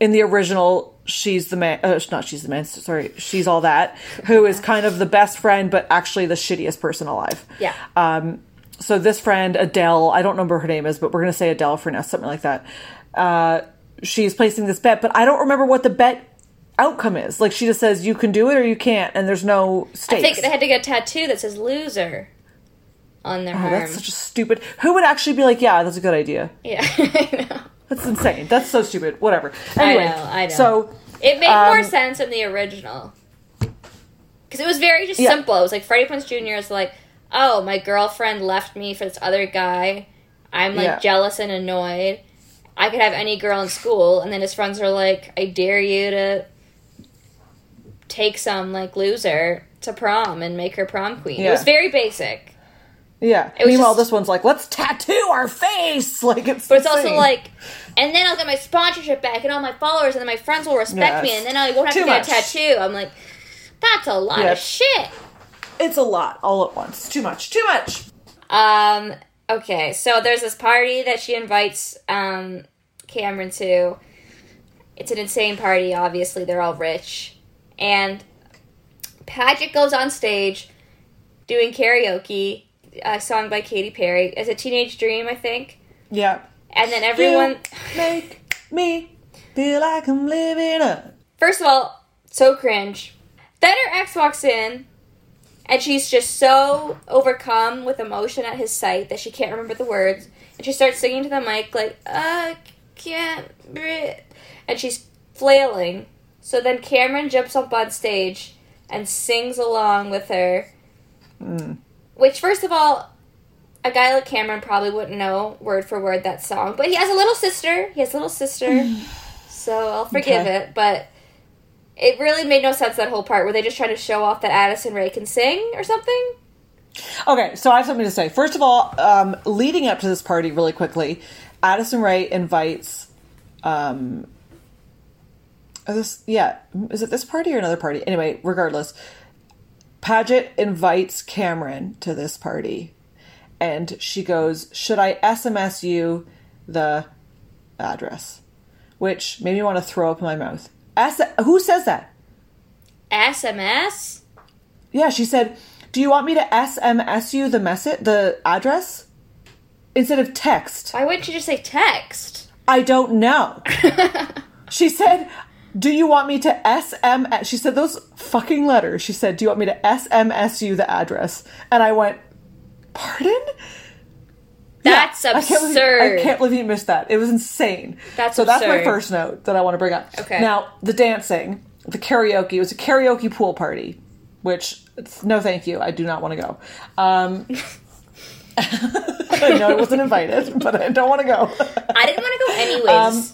[SPEAKER 1] in the original she's the man uh, not she's the man sorry she's all that who is kind of the best friend but actually the shittiest person alive
[SPEAKER 2] Yeah.
[SPEAKER 1] um, so this friend Adele, I don't remember her name is, but we're gonna say Adele for now, something like that. Uh, she's placing this bet, but I don't remember what the bet outcome is. Like she just says you can do it or you can't, and there's no stakes.
[SPEAKER 2] I think they had to get a tattoo that says loser on their
[SPEAKER 1] oh,
[SPEAKER 2] arm.
[SPEAKER 1] that's such a stupid. Who would actually be like, yeah, that's a good idea?
[SPEAKER 2] yeah, *laughs* I know.
[SPEAKER 1] That's insane. That's so stupid. Whatever. Anyway,
[SPEAKER 2] know, I know.
[SPEAKER 1] so
[SPEAKER 2] It made more
[SPEAKER 1] Um,
[SPEAKER 2] sense in the original. Because it was very just
[SPEAKER 1] Yeah.
[SPEAKER 2] simple. It was like Freddie Prinze Jr. is like, oh, my girlfriend left me for this other guy. I'm like
[SPEAKER 1] Yeah.
[SPEAKER 2] jealous and annoyed. I could have any girl in school. And then his friends are like, I dare you to take some like loser to prom and make her prom queen. It was very basic.
[SPEAKER 1] Yeah. Meanwhile,
[SPEAKER 2] just-
[SPEAKER 1] this one's like, let's tattoo our face. *laughs* Like it's.
[SPEAKER 2] But it's also like, and then I'll get my sponsorship back and all my followers, and then my friends will respect me, and then I won't have
[SPEAKER 1] Too
[SPEAKER 2] to get
[SPEAKER 1] much.
[SPEAKER 2] a tattoo. I'm like, that's a lot of shit.
[SPEAKER 1] it's a lot all at once. Too much. Too much.
[SPEAKER 2] Um. Okay. So there's this party that she invites um Cameron to. It's an insane party. Obviously, they're all rich, and Padgett goes on stage doing karaoke, a song by Katy Perry. It's a teenage dream, I think.
[SPEAKER 1] Yeah.
[SPEAKER 2] And then everyone.
[SPEAKER 1] You make me feel like I'm living up.
[SPEAKER 2] First of all, so cringe. Then her ex walks in, and she's just so overcome with emotion at his sight that she can't remember the words. And she starts singing to the mic, like, I can't breathe. And she's flailing. So then Cameron jumps up on stage and sings along with her. Mm. Which, first of all, a guy like Cameron probably wouldn't know word for word that song. But he has a little sister. He has a little sister. *sighs* so I'll forgive
[SPEAKER 1] Okay.
[SPEAKER 2] it. But it really made no sense that whole part. Were they just trying to show off that Addison Rae can sing or something?
[SPEAKER 1] Okay, so I have something to say. First of all, um, leading up to this party, really quickly, Addison Rae invites. Um, this yeah, is it this party or another party? Anyway, regardless, Padgett invites Cameron to this party, and she goes, "Should I SMS you the address?" Which made me want to throw up in my mouth. S- who says that?
[SPEAKER 2] SMS?
[SPEAKER 1] Yeah, she said, "Do you want me to SMS you the message, the address, instead of text?"
[SPEAKER 2] Why wouldn't you just say text?
[SPEAKER 1] I don't know. *laughs* she said, Do you want me to SMS? She said those fucking letters. She said, Do you want me to SMS you the address? And I went, Pardon?
[SPEAKER 2] That's
[SPEAKER 1] I can't, believe,
[SPEAKER 2] absurd.
[SPEAKER 1] I can't believe you missed that. It was insane.
[SPEAKER 2] That's
[SPEAKER 1] so that's my first note that I want to bring up.
[SPEAKER 2] Okay.
[SPEAKER 1] Now the dancing, the karaoke. It was a karaoke pool party, which no, thank you. I do not want to go. Um, *laughs* I know I wasn't invited, but I don't want to go.
[SPEAKER 2] I didn't want to go anyways.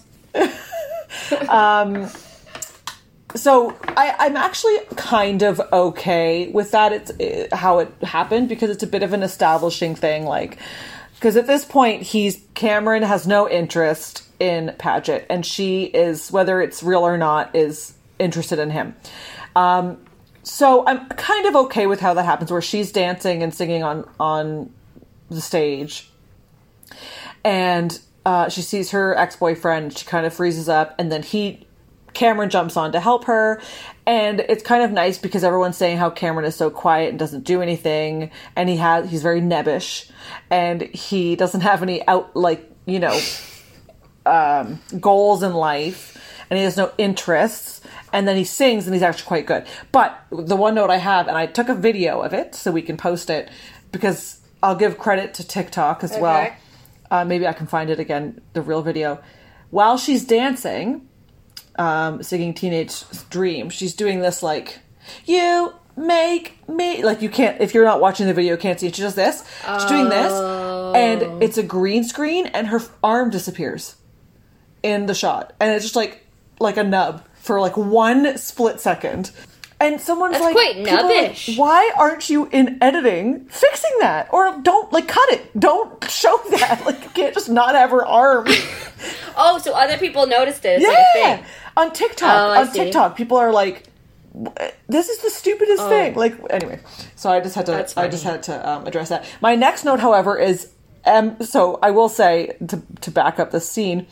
[SPEAKER 1] Um, *laughs* so I, I'm actually kind of okay with that. It's uh, how it happened because it's a bit of an establishing thing. Like, because at this point, he's Cameron has no interest in Padgett, and she is, whether it's real or not, is interested in him. Um, so I'm kind of okay with how that happens, where she's dancing and singing on on the stage, and uh, she sees her ex boyfriend. She kind of freezes up, and then he, Cameron, jumps on to help her. And it's kind of nice because everyone's saying how Cameron is so quiet and doesn't do anything, and he has he's very nebbish, and he doesn't have any out like you know um, goals in life, and he has no interests. And then he sings, and he's actually quite good. But the one note I have, and I took a video of it so we can post it because I'll give credit to TikTok as well. Uh, maybe I can find it again, the real video. While she's dancing, um, singing Teenage Dream, she's doing this like, you make me. Like, you can't, if you're not watching the video, you can't see it. She does this. She's doing this, and it's a green screen, and her arm disappears in the shot. And it's just like, like a nub for like one split second. And someone's
[SPEAKER 2] That's
[SPEAKER 1] like,
[SPEAKER 2] quite
[SPEAKER 1] people like, why aren't you in editing fixing that? Or don't like cut it. Don't show *laughs* that. Like you can't just not have her arm. *laughs*
[SPEAKER 2] oh, so other people noticed it. It's like
[SPEAKER 1] yeah. On TikTok.
[SPEAKER 2] Oh,
[SPEAKER 1] on
[SPEAKER 2] see.
[SPEAKER 1] TikTok, people are like this is the stupidest
[SPEAKER 2] Oh.
[SPEAKER 1] thing. Like anyway. So I just had to I just had to um, address that. My next note, however, is um so I will say to to back up the scene,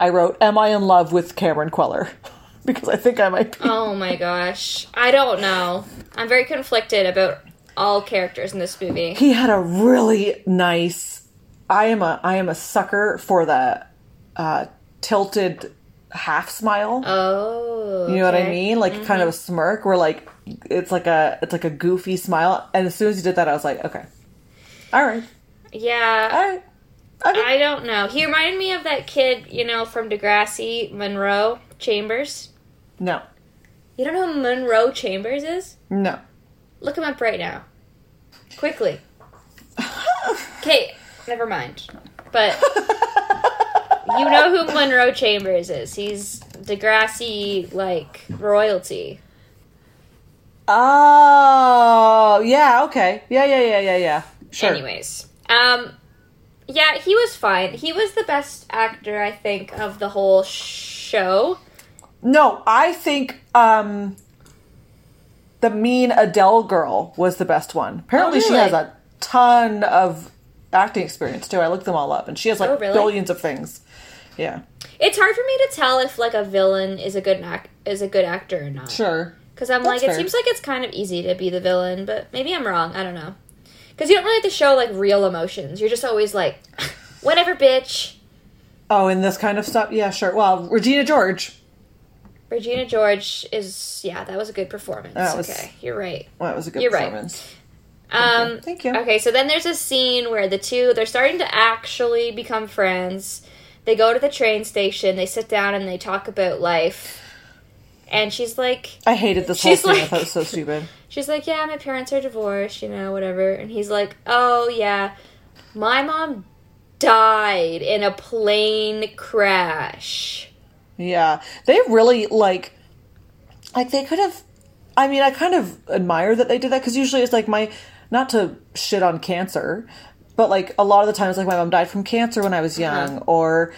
[SPEAKER 1] I wrote, Am I in love with Cameron Kweller? *laughs* *laughs* because I think I might be.
[SPEAKER 2] Oh my gosh. I don't know. I'm very conflicted about all characters in this movie.
[SPEAKER 1] he had a really nice i am a i am a sucker for the uh tilted half smile
[SPEAKER 2] Oh.
[SPEAKER 1] you know what i mean like kind of a smirk where like it's like a it's like a goofy smile and as soon as he did that i was like okay all right
[SPEAKER 2] Yeah.
[SPEAKER 1] all right okay.
[SPEAKER 2] I don't know. He reminded me of that kid, you know, from Degrassi, Munro Chambers.
[SPEAKER 1] no
[SPEAKER 2] You don't know who Munro Chambers is?
[SPEAKER 1] no
[SPEAKER 2] Look him up right now. Quickly. *laughs* Okay, never mind. But you know who Munro Chambers is. He's Degrassi, like, royalty.
[SPEAKER 1] oh yeah okay yeah yeah yeah yeah yeah sure
[SPEAKER 2] Anyways. Um, yeah, he was fine. He was the best actor, I think, of the whole show.
[SPEAKER 1] No i think um the mean adele girl was the best one apparently she
[SPEAKER 2] really?
[SPEAKER 1] has a ton of acting experience too i looked them all up and she has like
[SPEAKER 2] Oh, really?
[SPEAKER 1] billions of things yeah
[SPEAKER 2] It's hard for me to tell if like a villain is a good act is a good actor or not.
[SPEAKER 1] sure
[SPEAKER 2] Because I'm
[SPEAKER 1] That's
[SPEAKER 2] like, it seems like it's kind of easy to be the villain, but maybe I'm wrong. I don't know. Because you don't really have to show like real emotions. You're just always like, *laughs* whatever, bitch.
[SPEAKER 1] oh in this kind of stuff yeah sure well regina george
[SPEAKER 2] Regina George is yeah, that was a good performance.
[SPEAKER 1] That was-
[SPEAKER 2] okay, you're right.
[SPEAKER 1] well, that was a good
[SPEAKER 2] You're right.
[SPEAKER 1] performance
[SPEAKER 2] Um,
[SPEAKER 1] Thank you.
[SPEAKER 2] Okay, so then there's a scene where the two they're starting to actually become friends. They go to the train station. They sit down and they talk about life. And she's like,
[SPEAKER 1] i hated this whole scene i thought it was so stupid *laughs*
[SPEAKER 2] She's like, yeah, my parents are divorced, you know, whatever. And he's like, oh, yeah, my mom died in a plane crash.
[SPEAKER 1] Yeah, they really like, like they could have. I mean, I kind of admire that they did that because usually it's like my, not to shit on cancer, but like a lot of the times, like my mom died from cancer when I was uh-huh. young, or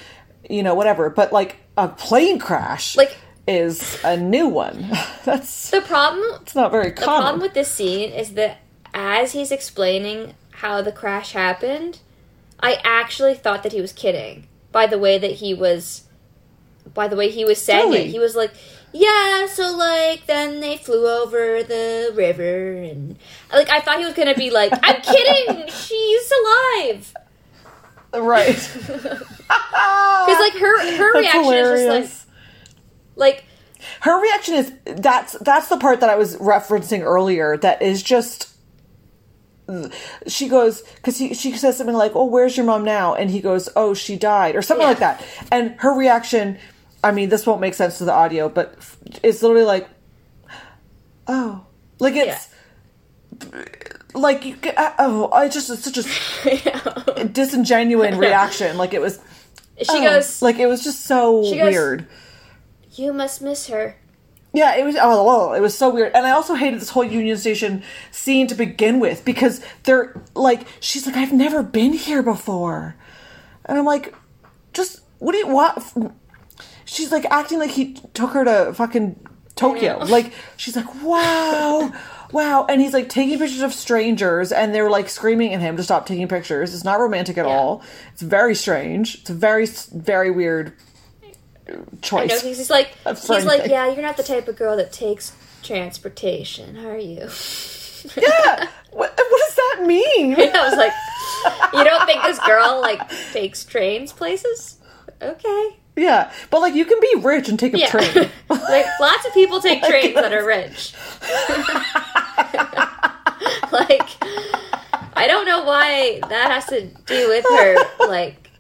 [SPEAKER 1] you know whatever. But like a plane crash,
[SPEAKER 2] Like-
[SPEAKER 1] is a new one. *laughs* That's
[SPEAKER 2] The problem,
[SPEAKER 1] it's not very common.
[SPEAKER 2] the problem with this scene is that as he's explaining how the crash happened, I actually thought that he was kidding by the way that he was, by the way he was saying
[SPEAKER 1] Really?
[SPEAKER 2] it. He was like, yeah, so like then they flew over the river and like I thought he was gonna be like, I'm *laughs* kidding, she's alive.
[SPEAKER 1] right? *laughs* *laughs*
[SPEAKER 2] Because like her her
[SPEAKER 1] That's
[SPEAKER 2] reaction is just like like
[SPEAKER 1] her reaction is that's that's the part that I was referencing earlier. That is just. She goes because she says something like, "Oh, where's your mom now?" And he goes, "Oh, she died," or something
[SPEAKER 2] Yeah.
[SPEAKER 1] like that. And her reaction, I mean, this won't make sense to the audio, but it's literally like, "Oh," like it's like you uh, oh, I just it's such a *laughs* disingenuous *laughs* reaction. Like it was.
[SPEAKER 2] She
[SPEAKER 1] oh,
[SPEAKER 2] goes,
[SPEAKER 1] like it was just so
[SPEAKER 2] goes-
[SPEAKER 1] weird.
[SPEAKER 2] "You must miss her."
[SPEAKER 1] Yeah, it was. Oh, it was so weird, and I also hated this whole Union Station scene to begin with because they're like, she's like, I've never been here before, and I'm like, just what do you want? She's like acting like he took her to fucking Tokyo. Like she's like, wow, wow, and he's like taking pictures of strangers, and they're like screaming at him to stop taking pictures. It's not romantic at
[SPEAKER 2] Yeah.
[SPEAKER 1] all. It's very strange. It's a very, very weird choice.
[SPEAKER 2] No, he's like he's like, yeah, you're not the type of girl that takes transportation, are you? *laughs*
[SPEAKER 1] Yeah. what, what does that mean? *laughs*
[SPEAKER 2] I was like, you don't think this girl like takes trains places? Okay.
[SPEAKER 1] Yeah, but like you can be rich and take a
[SPEAKER 2] Yeah.
[SPEAKER 1] train. *laughs*
[SPEAKER 2] like lots of people take trains that are rich. like I don't know why that has to do with her like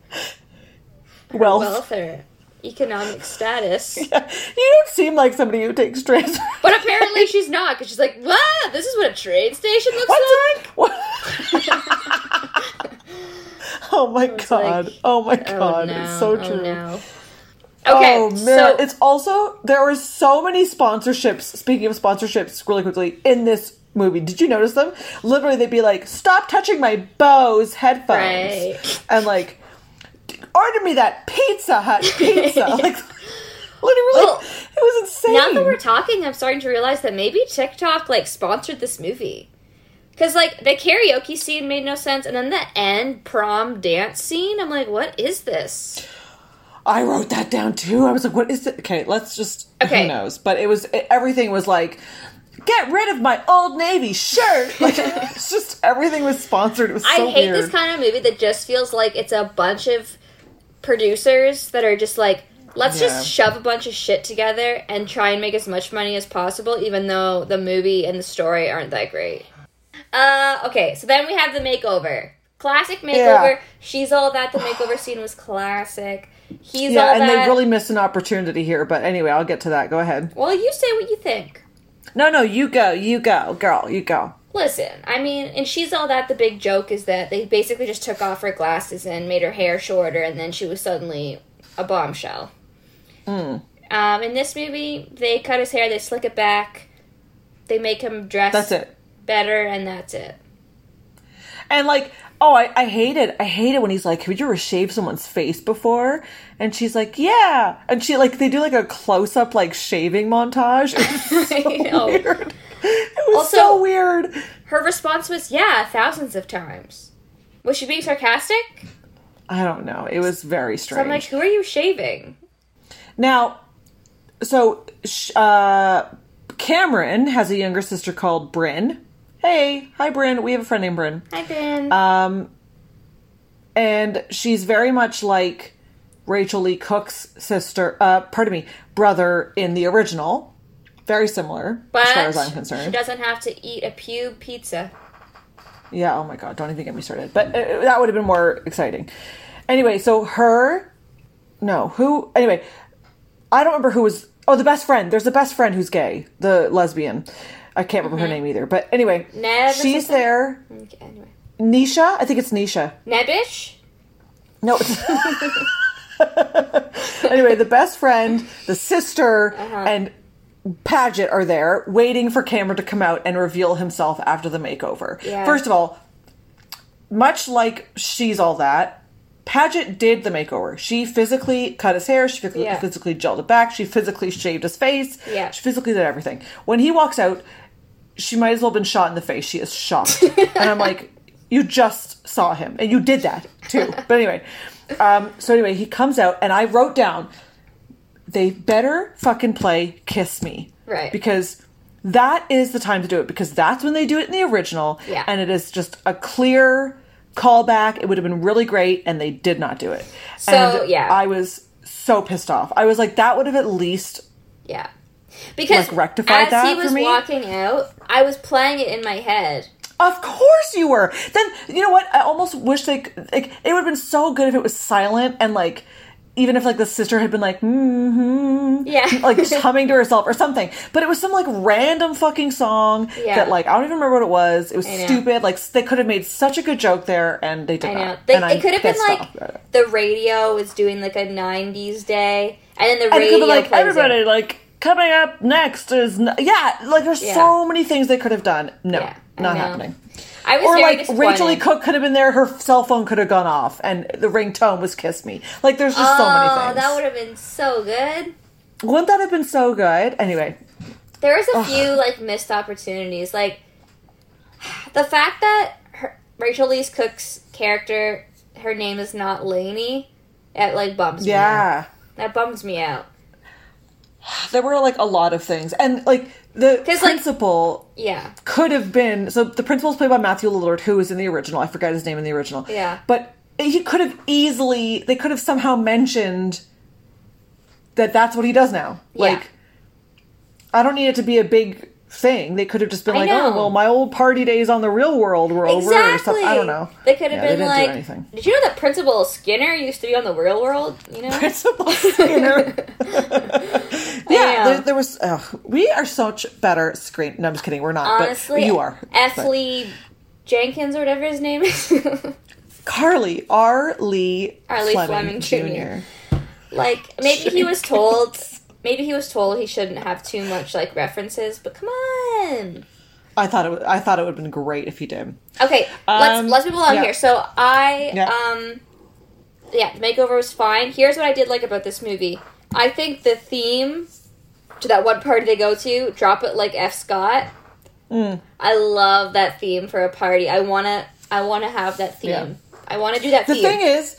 [SPEAKER 1] Well,
[SPEAKER 2] wealth or economic status. *laughs*
[SPEAKER 1] you don't seem like somebody who takes trains.
[SPEAKER 2] But apparently she's not because she's like, "What? This is what a train station looks
[SPEAKER 1] What's
[SPEAKER 2] like."
[SPEAKER 1] What? *laughs* oh my god!
[SPEAKER 2] like,
[SPEAKER 1] oh my
[SPEAKER 2] Oh,
[SPEAKER 1] god!
[SPEAKER 2] no.
[SPEAKER 1] It's so
[SPEAKER 2] Oh,
[SPEAKER 1] true.
[SPEAKER 2] no. Okay,
[SPEAKER 1] oh man,
[SPEAKER 2] so
[SPEAKER 1] it's also there were so many sponsorships. Speaking of sponsorships, really quickly in this movie, did you notice them? Literally, they'd be like, "Stop touching my Bose headphones,"
[SPEAKER 2] Right.
[SPEAKER 1] and like, "Order me that Pizza Hut pizza." *laughs* Like, literally,
[SPEAKER 2] Well,
[SPEAKER 1] it was insane.
[SPEAKER 2] now that we're talking, I'm starting to realize that maybe TikTok like sponsored this movie. Cause like the karaoke scene made no sense, and then the end prom dance scene, I'm like, what is this?
[SPEAKER 1] I wrote that down too. I was like, "What is it?" Okay, let's just.
[SPEAKER 2] Okay.
[SPEAKER 1] Who knows? But it was it, everything was like, "Get rid of my old navy shirt." *laughs* Like it's just everything was sponsored. It was so
[SPEAKER 2] I hate
[SPEAKER 1] weird.
[SPEAKER 2] this kind of movie that just feels like it's a bunch of producers that are just like, let's
[SPEAKER 1] Yeah.
[SPEAKER 2] just shove a bunch of shit together and try and make as much money as possible, even though the movie and the story aren't that great. Uh, okay, so then we have the makeover. Classic makeover.
[SPEAKER 1] Yeah.
[SPEAKER 2] She's all that. The makeover scene was classic. He's
[SPEAKER 1] yeah,
[SPEAKER 2] all
[SPEAKER 1] and
[SPEAKER 2] that.
[SPEAKER 1] they really missed an opportunity here. But anyway, I'll get to that. Go ahead.
[SPEAKER 2] well, you say what you think.
[SPEAKER 1] No, no, you go, you go, girl, you go.
[SPEAKER 2] Listen, I mean, and she's all that. The big joke is that they basically just took off her glasses and made her hair shorter, and then she was suddenly a bombshell.
[SPEAKER 1] Hmm.
[SPEAKER 2] Um, in this movie, they cut his hair, they slick it back, they make him dress
[SPEAKER 1] That's it.
[SPEAKER 2] better, and that's it.
[SPEAKER 1] And like, oh, I, I hate it. I hate it when he's like, "Have you ever shaved someone's face before?" And she's like, "Yeah." And she like they do like a close up like shaving montage. It was *laughs* so weird. *laughs* It was
[SPEAKER 2] Also-
[SPEAKER 1] so weird.
[SPEAKER 2] Her response was, "Yeah, thousands of times." Was she being sarcastic?
[SPEAKER 1] I don't know. It was very strange.
[SPEAKER 2] So I'm like, "Who are you shaving?"
[SPEAKER 1] now, so uh, Cameron has a younger sister called Bryn. Hey, hi Bryn. We have a friend named Bryn.
[SPEAKER 2] Hi, Ben.
[SPEAKER 1] Um, and she's very much like Rachael Leigh Cook's sister, uh, pardon me, brother in the original. Very similar,
[SPEAKER 2] but
[SPEAKER 1] as far as I'm concerned.
[SPEAKER 2] she doesn't have to eat a pube pizza.
[SPEAKER 1] Yeah, oh my god, don't even get me started. But uh, that would have been more exciting. Anyway, so her, no, who, anyway, I don't remember who was, oh, the best friend. There's the best friend who's gay, the lesbian. I can't remember her name either. But anyway,
[SPEAKER 2] Neb
[SPEAKER 1] she's there.
[SPEAKER 2] Okay, anyway,
[SPEAKER 1] Nisha, I think it's Nisha.
[SPEAKER 2] Nebish.
[SPEAKER 1] No. *laughs* Anyway, the best friend, the sister,
[SPEAKER 2] Uh-huh.
[SPEAKER 1] and Padgett are there waiting for Cameron to come out and reveal himself after the makeover.
[SPEAKER 2] Yeah.
[SPEAKER 1] First of all, much like she's all that, Padgett did the makeover. She physically cut his hair, she physically,
[SPEAKER 2] Yeah.
[SPEAKER 1] physically gelled it back, she physically shaved his face,
[SPEAKER 2] Yeah.
[SPEAKER 1] she physically did everything. When he walks out, she might as well have been shot in the face. She is shocked. *laughs* and I'm like, you just saw him and you did that too. *laughs* But anyway, um, so anyway, he comes out and I wrote down, they better fucking play Kiss Me.
[SPEAKER 2] Right.
[SPEAKER 1] Because that is the time to do it because that's when they do it in the original.
[SPEAKER 2] Yeah.
[SPEAKER 1] And it is just a clear callback. It would have been really great and they did not do it.
[SPEAKER 2] So,
[SPEAKER 1] and
[SPEAKER 2] yeah.
[SPEAKER 1] I was so pissed off. I was like, that would have at least
[SPEAKER 2] Yeah. Because
[SPEAKER 1] like, rectified
[SPEAKER 2] as
[SPEAKER 1] that
[SPEAKER 2] he
[SPEAKER 1] for
[SPEAKER 2] was
[SPEAKER 1] me.
[SPEAKER 2] walking out, I was playing it in my head.
[SPEAKER 1] Of course you were. Then you know what? I almost wish they like it would have been so good if it was silent and like even if like the sister had been like mm-hmm,
[SPEAKER 2] Yeah. *laughs*
[SPEAKER 1] like just *laughs* humming to herself or something. But it was some like random fucking song
[SPEAKER 2] Yeah.
[SPEAKER 1] that like I don't even remember what it was. It was stupid. Like they could have made such a good joke there and they did
[SPEAKER 2] I know.
[SPEAKER 1] not.
[SPEAKER 2] They,
[SPEAKER 1] and
[SPEAKER 2] it could have been like
[SPEAKER 1] off
[SPEAKER 2] the radio was doing like a '90s day, and then the
[SPEAKER 1] And it
[SPEAKER 2] radio
[SPEAKER 1] like everybody
[SPEAKER 2] it.
[SPEAKER 1] like coming up next is n- yeah like there's
[SPEAKER 2] Yeah.
[SPEAKER 1] so many things they could have done. No, not happening.
[SPEAKER 2] I was
[SPEAKER 1] or like
[SPEAKER 2] disappointed.
[SPEAKER 1] Rachel E. Cook could have been there. Her cell phone could have gone off, and the ringtone was "Kiss Me." Like, there's just so many
[SPEAKER 2] oh,
[SPEAKER 1] things.
[SPEAKER 2] Oh, that would have been so good.
[SPEAKER 1] Wouldn't that have been so good? Anyway,
[SPEAKER 2] There was a few like missed opportunities, like *sighs* the fact that her, Rachael Leigh Cook's character, her name is not Lainey. It like bums me out.
[SPEAKER 1] yeah,
[SPEAKER 2] That bums me out. *sighs*
[SPEAKER 1] there were like a lot of things, and like the
[SPEAKER 2] 'Cause, like-
[SPEAKER 1] principal
[SPEAKER 2] Yeah.
[SPEAKER 1] could have been. So the principal's played by Matthew Lillard, who is in the original. I forgot his name in the original.
[SPEAKER 2] Yeah.
[SPEAKER 1] but he could have easily. They could have somehow mentioned that that's what he does now.
[SPEAKER 2] Yeah.
[SPEAKER 1] Like, I don't need it to be a big thing. They could have just been
[SPEAKER 2] I
[SPEAKER 1] like,
[SPEAKER 2] know.
[SPEAKER 1] "Oh, well, my old party days on the real world were over," or
[SPEAKER 2] Exactly.
[SPEAKER 1] something. I don't know.
[SPEAKER 2] They could have
[SPEAKER 1] Yeah,
[SPEAKER 2] been like, "Did you know that Principal Skinner used to be on the Real World?" You know.
[SPEAKER 1] Principal *laughs* Skinner. *laughs* yeah,
[SPEAKER 2] Yeah.
[SPEAKER 1] there, there was. we are such better screen. No, I'm just kidding. We're not.
[SPEAKER 2] Honestly,
[SPEAKER 1] but you are. But-
[SPEAKER 2] Jenkins or whatever his name is. *laughs*
[SPEAKER 1] Carly R. Lee
[SPEAKER 2] R. Lee
[SPEAKER 1] Fleming,
[SPEAKER 2] Fleming
[SPEAKER 1] Jr.
[SPEAKER 2] Jr. like maybe he was told. Maybe he was told he shouldn't have too much like references, but come on.
[SPEAKER 1] I thought it. would- I thought it would have been great if he did.
[SPEAKER 2] Okay,
[SPEAKER 1] Um,
[SPEAKER 2] let's let's move along
[SPEAKER 1] yeah.
[SPEAKER 2] here. So I
[SPEAKER 1] Yeah.
[SPEAKER 2] um yeah, the makeover was fine. Here's what I did like about this movie. I think the theme to that one party they go to, drop it like F Scott.
[SPEAKER 1] Mm.
[SPEAKER 2] I love that theme for a party. I wanna I wanna have that theme.
[SPEAKER 1] Yeah.
[SPEAKER 2] I wanna do that
[SPEAKER 1] The
[SPEAKER 2] theme.
[SPEAKER 1] thing is,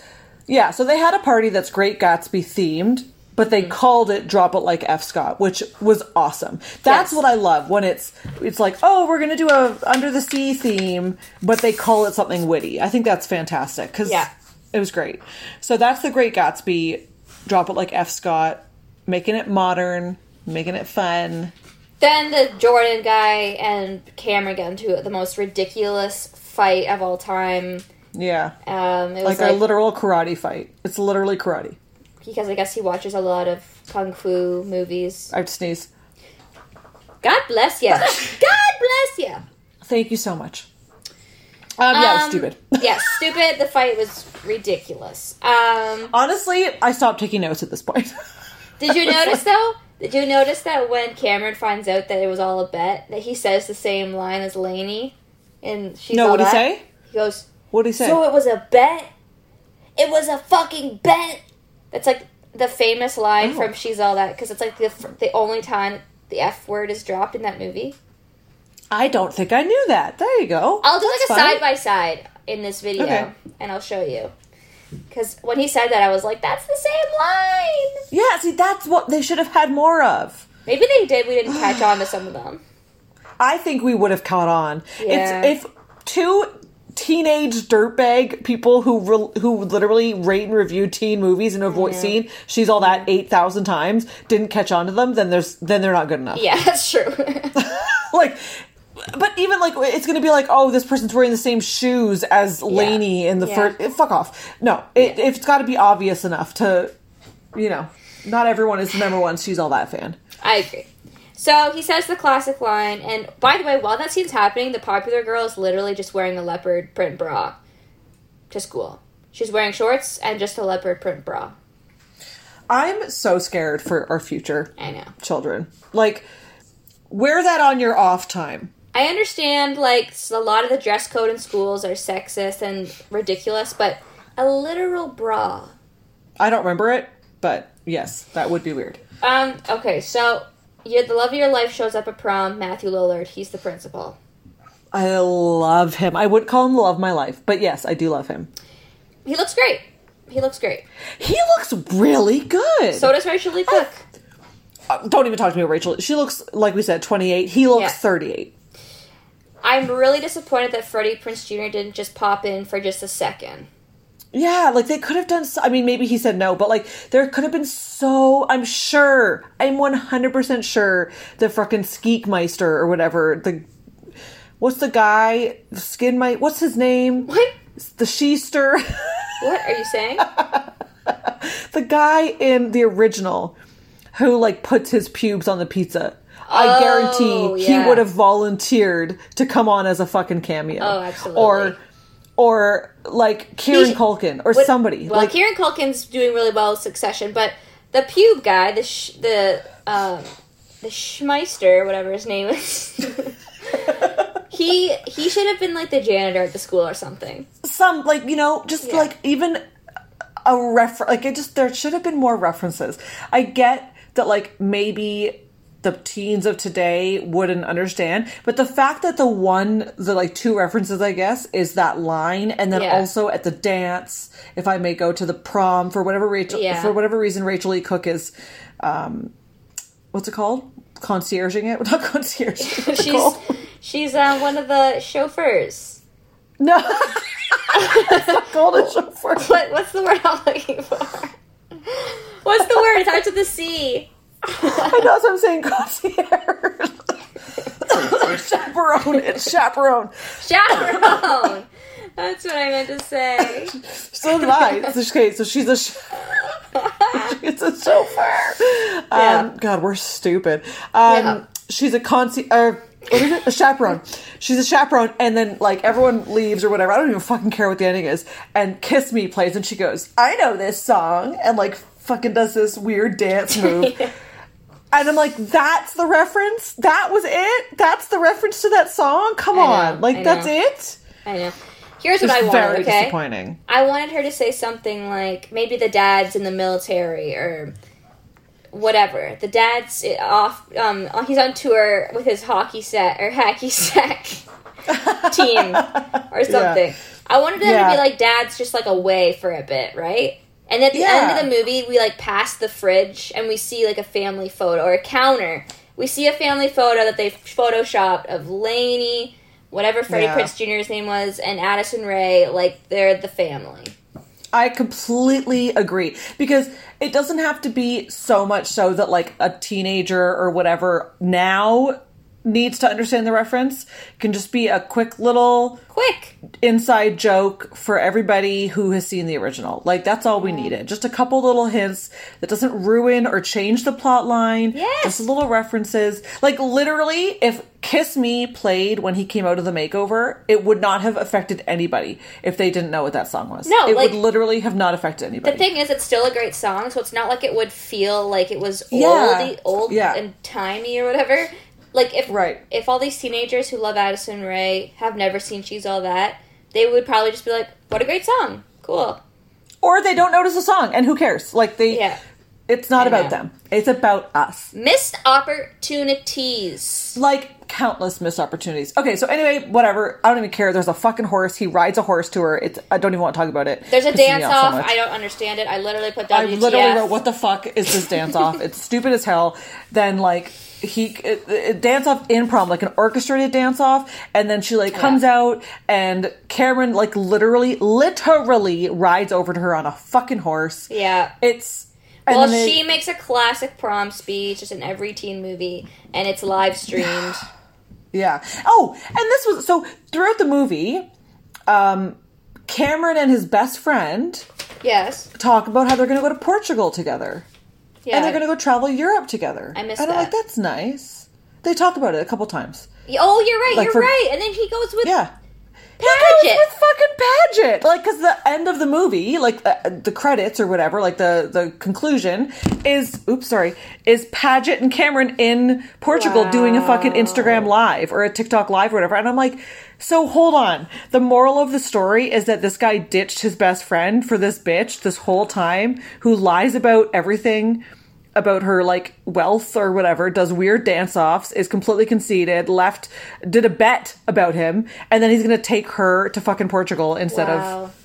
[SPEAKER 1] yeah. So they had a party that's Great Gatsby themed, but they called it "Drop It Like F Scott," which was awesome. That's
[SPEAKER 2] Yes.
[SPEAKER 1] what I love when it's it's like, oh, we're gonna do a Under the Sea theme, but they call it something witty. I think that's fantastic because
[SPEAKER 2] Yeah.
[SPEAKER 1] it was great. So that's the Great Gatsby. Drop it like F Scott, making it modern, making it fun.
[SPEAKER 2] Then the Jordan guy and Cameron got into the most ridiculous fight of all time.
[SPEAKER 1] Yeah,
[SPEAKER 2] Um, it
[SPEAKER 1] like,
[SPEAKER 2] was
[SPEAKER 1] a literal karate fight. It's literally karate.
[SPEAKER 2] Because I guess he watches a lot of kung fu movies.
[SPEAKER 1] I have to sneeze.
[SPEAKER 2] God bless you. *laughs* God bless you.
[SPEAKER 1] Thank you so much. Um, yeah, it was
[SPEAKER 2] Um,
[SPEAKER 1] stupid. *laughs*
[SPEAKER 2] yeah, stupid. The fight was ridiculous. Um,
[SPEAKER 1] Honestly, I stopped taking notes at this point. *laughs*
[SPEAKER 2] did you notice though? Did you notice that when Cameron finds out that it was all a bet, that he says the same line as Lainey, and she's
[SPEAKER 1] no,
[SPEAKER 2] What
[SPEAKER 1] did he say?
[SPEAKER 2] He goes,
[SPEAKER 1] What'd he say?
[SPEAKER 2] "So it was a bet. It was a fucking bet." That's like the famous line
[SPEAKER 1] Oh.
[SPEAKER 2] from She's All That because it's like the the only time the F word is dropped in that movie.
[SPEAKER 1] I don't think I knew that. There you go.
[SPEAKER 2] I'll do
[SPEAKER 1] That's
[SPEAKER 2] like a side by side in this video,
[SPEAKER 1] Okay.
[SPEAKER 2] and I'll show you. Because when he said that, I was like, "That's the same line."
[SPEAKER 1] Yeah, see, that's what they should have had more of.
[SPEAKER 2] Maybe they did. We didn't catch on to some of them. *sighs*
[SPEAKER 1] I think we would have caught on.
[SPEAKER 2] Yeah.
[SPEAKER 1] It's if two teenage dirtbag people who re- who literally rate and review teen movies and avoid
[SPEAKER 2] Yeah.
[SPEAKER 1] seen she's all that eight thousand times didn't catch on to them, then there's then they're not good enough.
[SPEAKER 2] Yeah, *laughs* that's true. *laughs* *laughs*
[SPEAKER 1] like but even like it's gonna be like oh this person's wearing the same shoes as Lainey in the
[SPEAKER 2] Yeah.
[SPEAKER 1] first fuck off no it, it's got to be obvious enough to you know not everyone is the number one she's all that fan
[SPEAKER 2] I agree. So he says the classic line, and by the way, while that scene's happening, the popular girl is literally just wearing a leopard print bra to school. She's wearing shorts and just a leopard print bra.
[SPEAKER 1] I'm so scared for our future
[SPEAKER 2] I know.
[SPEAKER 1] children like wear that on your off time
[SPEAKER 2] I understand, like, a lot of the dress code in schools are sexist and ridiculous, but a literal bra.
[SPEAKER 1] I don't remember it but yes that would be weird
[SPEAKER 2] Um, okay, so yeah, the love of your life shows up at prom. Matthew Lillard, he's the principal.
[SPEAKER 1] I love him I would call him the love of my life but yes I do love him
[SPEAKER 2] He looks great. He looks great.
[SPEAKER 1] he looks really good
[SPEAKER 2] So does Rachael Leigh Cook.
[SPEAKER 1] Uh, don't even talk to me about Rachel she looks like we said 28 he looks
[SPEAKER 2] Yeah.
[SPEAKER 1] 38
[SPEAKER 2] I'm really disappointed that Freddie Prinze Jr. didn't just pop in for just a second.
[SPEAKER 1] Yeah, like they could have done. So, I mean, maybe he said no, but like there could have been so. I'm sure. I'm 100 percent sure the fucking Skeekmeister or whatever. The what's the guy? The skin might. What's his name?
[SPEAKER 2] What?
[SPEAKER 1] The Sheester. *laughs*
[SPEAKER 2] What are you saying?
[SPEAKER 1] the guy in the original who like puts his pubes on the pizza. I
[SPEAKER 2] Oh,
[SPEAKER 1] guarantee
[SPEAKER 2] yeah.
[SPEAKER 1] he would have volunteered to come on as a fucking cameo.
[SPEAKER 2] Oh, absolutely.
[SPEAKER 1] Or or like Kieran
[SPEAKER 2] He-
[SPEAKER 1] Culkin or
[SPEAKER 2] What-
[SPEAKER 1] somebody.
[SPEAKER 2] Well,
[SPEAKER 1] like
[SPEAKER 2] Kieran Culkin's doing really well with Succession, but the pube guy, the sh- the um, the Schmeister, whatever his name is, *laughs* he he should have been like the janitor at the school or something.
[SPEAKER 1] some like you know just
[SPEAKER 2] Yeah.
[SPEAKER 1] like even a refer like it just there should have been more references i get that like maybe the teens of today wouldn't understand but the fact that the one the like two references i guess is that line and then
[SPEAKER 2] Yeah.
[SPEAKER 1] also at the dance if i may go to the prom for whatever rachel
[SPEAKER 2] Yeah.
[SPEAKER 1] for whatever reason rachel e cook is um what's it called concierging it *laughs* not concierge *laughs*
[SPEAKER 2] She's
[SPEAKER 1] called?
[SPEAKER 2] she's uh, one of the chauffeurs.
[SPEAKER 1] no *laughs* it's not called a chauffeur
[SPEAKER 2] What what's the word I'm looking for? What's the word? It starts with a C.
[SPEAKER 1] I know what I'm saying, concierge. *laughs* chaperone. It's chaperone.
[SPEAKER 2] Chaperone. That's what I meant to say.
[SPEAKER 1] So did I. So, okay, so she's a. Sh- she's a chauffeur.
[SPEAKER 2] Yeah.
[SPEAKER 1] Um, God, we're stupid. Um,
[SPEAKER 2] Yeah.
[SPEAKER 1] She's a concierge. Uh, what is it? A chaperone. She's a chaperone, and then like everyone leaves or whatever. I don't even fucking care what the ending is. And "Kiss Me" plays, and she goes, "I know this song," and like fucking does this weird dance move. *laughs* And I'm like, that's the reference? That was it? That's the reference to that song? Come
[SPEAKER 2] know,
[SPEAKER 1] on. Like, that's it?
[SPEAKER 2] I know. Here's what
[SPEAKER 1] It's
[SPEAKER 2] I wanted.
[SPEAKER 1] very
[SPEAKER 2] okay.
[SPEAKER 1] disappointing.
[SPEAKER 2] I wanted her to say something like maybe the dad's in the military or whatever. The dad's off. Um, he's on tour with his hockey set or hacky sack *laughs* team or something. I wanted them to be like dad's just like away for a bit, right? And at the
[SPEAKER 1] Yeah.
[SPEAKER 2] end of the movie, we like pass the fridge and we see like a family photo or a counter. We see a family photo that they photoshopped of Lainey, whatever Freddie
[SPEAKER 1] Yeah.
[SPEAKER 2] Prinze Jr.'s name was, and Addison Rae. Like they're the family.
[SPEAKER 1] I completely agree because it doesn't have to be so much so that like a teenager or whatever now needs to understand the reference. It can just be a quick little
[SPEAKER 2] Quick,
[SPEAKER 1] inside joke for everybody who has seen the original. Like that's all we needed. Just a couple little hints that doesn't ruin or change the plot line.
[SPEAKER 2] Yes.
[SPEAKER 1] Just little references. Like literally if Kiss Me played when he came out of the makeover, it would not have affected anybody if they didn't know what that song was.
[SPEAKER 2] No,
[SPEAKER 1] it
[SPEAKER 2] like-
[SPEAKER 1] would literally have not affected anybody.
[SPEAKER 2] The thing is, it's still a great song, so it's not like it would feel like it was
[SPEAKER 1] Yeah.
[SPEAKER 2] oldie, old
[SPEAKER 1] Yeah.
[SPEAKER 2] and timey or whatever. Like if
[SPEAKER 1] Right.
[SPEAKER 2] if all these teenagers who love Addison Rae have never seen She's All That, they would probably just be like, "What a great song, cool."
[SPEAKER 1] or they don't notice the song and who cares? Like they
[SPEAKER 2] Yeah.
[SPEAKER 1] It's not
[SPEAKER 2] I
[SPEAKER 1] about
[SPEAKER 2] know.
[SPEAKER 1] them. It's about us.
[SPEAKER 2] Missed opportunities.
[SPEAKER 1] like countless missed opportunities. Okay, so anyway, whatever. I don't even care. There's a fucking horse. He rides a horse to her. It's I don't even want to talk about it.
[SPEAKER 2] There's a dance
[SPEAKER 1] off so
[SPEAKER 2] I don't understand it. I literally put
[SPEAKER 1] I literally wrote, "What the fuck is this dance off?" *laughs* It's stupid as hell. Then like he it, it, dance off in prom, like an orchestrated dance off, and then she like comes out and Cameron like literally, literally rides over to her on a fucking horse.
[SPEAKER 2] Yeah.
[SPEAKER 1] It's and
[SPEAKER 2] Well,
[SPEAKER 1] they-
[SPEAKER 2] she makes a classic prom speech, just in every teen movie, and it's live streamed. *sighs*
[SPEAKER 1] Yeah. Oh, and this was so throughout the movie, um, Cameron and his best friend
[SPEAKER 2] yes.
[SPEAKER 1] talk about how they're going to go to Portugal together
[SPEAKER 2] Yeah.
[SPEAKER 1] and they're going to go travel Europe together.
[SPEAKER 2] I missed
[SPEAKER 1] And I'm like,
[SPEAKER 2] that.
[SPEAKER 1] that's nice. They talk about it a couple times.
[SPEAKER 2] Oh, you're right.
[SPEAKER 1] Like
[SPEAKER 2] you're
[SPEAKER 1] for-
[SPEAKER 2] right. And then he goes with
[SPEAKER 1] Yeah.
[SPEAKER 2] Padgett.
[SPEAKER 1] with fucking Padgett. Like, because the end of the movie, like uh, the credits or whatever, like the the conclusion is, oops, sorry, is Padgett and Cameron in Portugal doing a fucking Instagram live or a TikTok live or whatever. And I'm like, so hold on. The moral of the story is that this guy ditched his best friend for this bitch this whole time who lies about everything about her like wealth or whatever, does weird dance offs, is completely conceited, left, did a bet about him, and then he's gonna take her to fucking Portugal instead of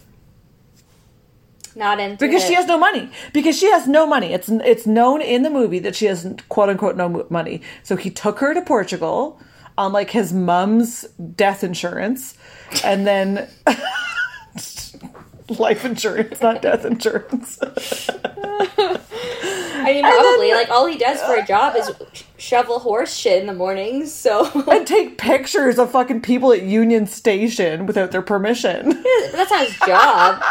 [SPEAKER 2] Not into
[SPEAKER 1] because
[SPEAKER 2] it.
[SPEAKER 1] she has no money. Because she has no money. It's it's known in the movie that she has quote unquote no money. So he took her to Portugal on like his mom's death insurance, and then *laughs* life insurance, not death insurance. *laughs*
[SPEAKER 2] I mean, probably. like, all he does for a job is shovel horse shit in the mornings, so. *laughs*
[SPEAKER 1] and take pictures of fucking people at Union Station without their permission. *laughs*
[SPEAKER 2] That's not his job.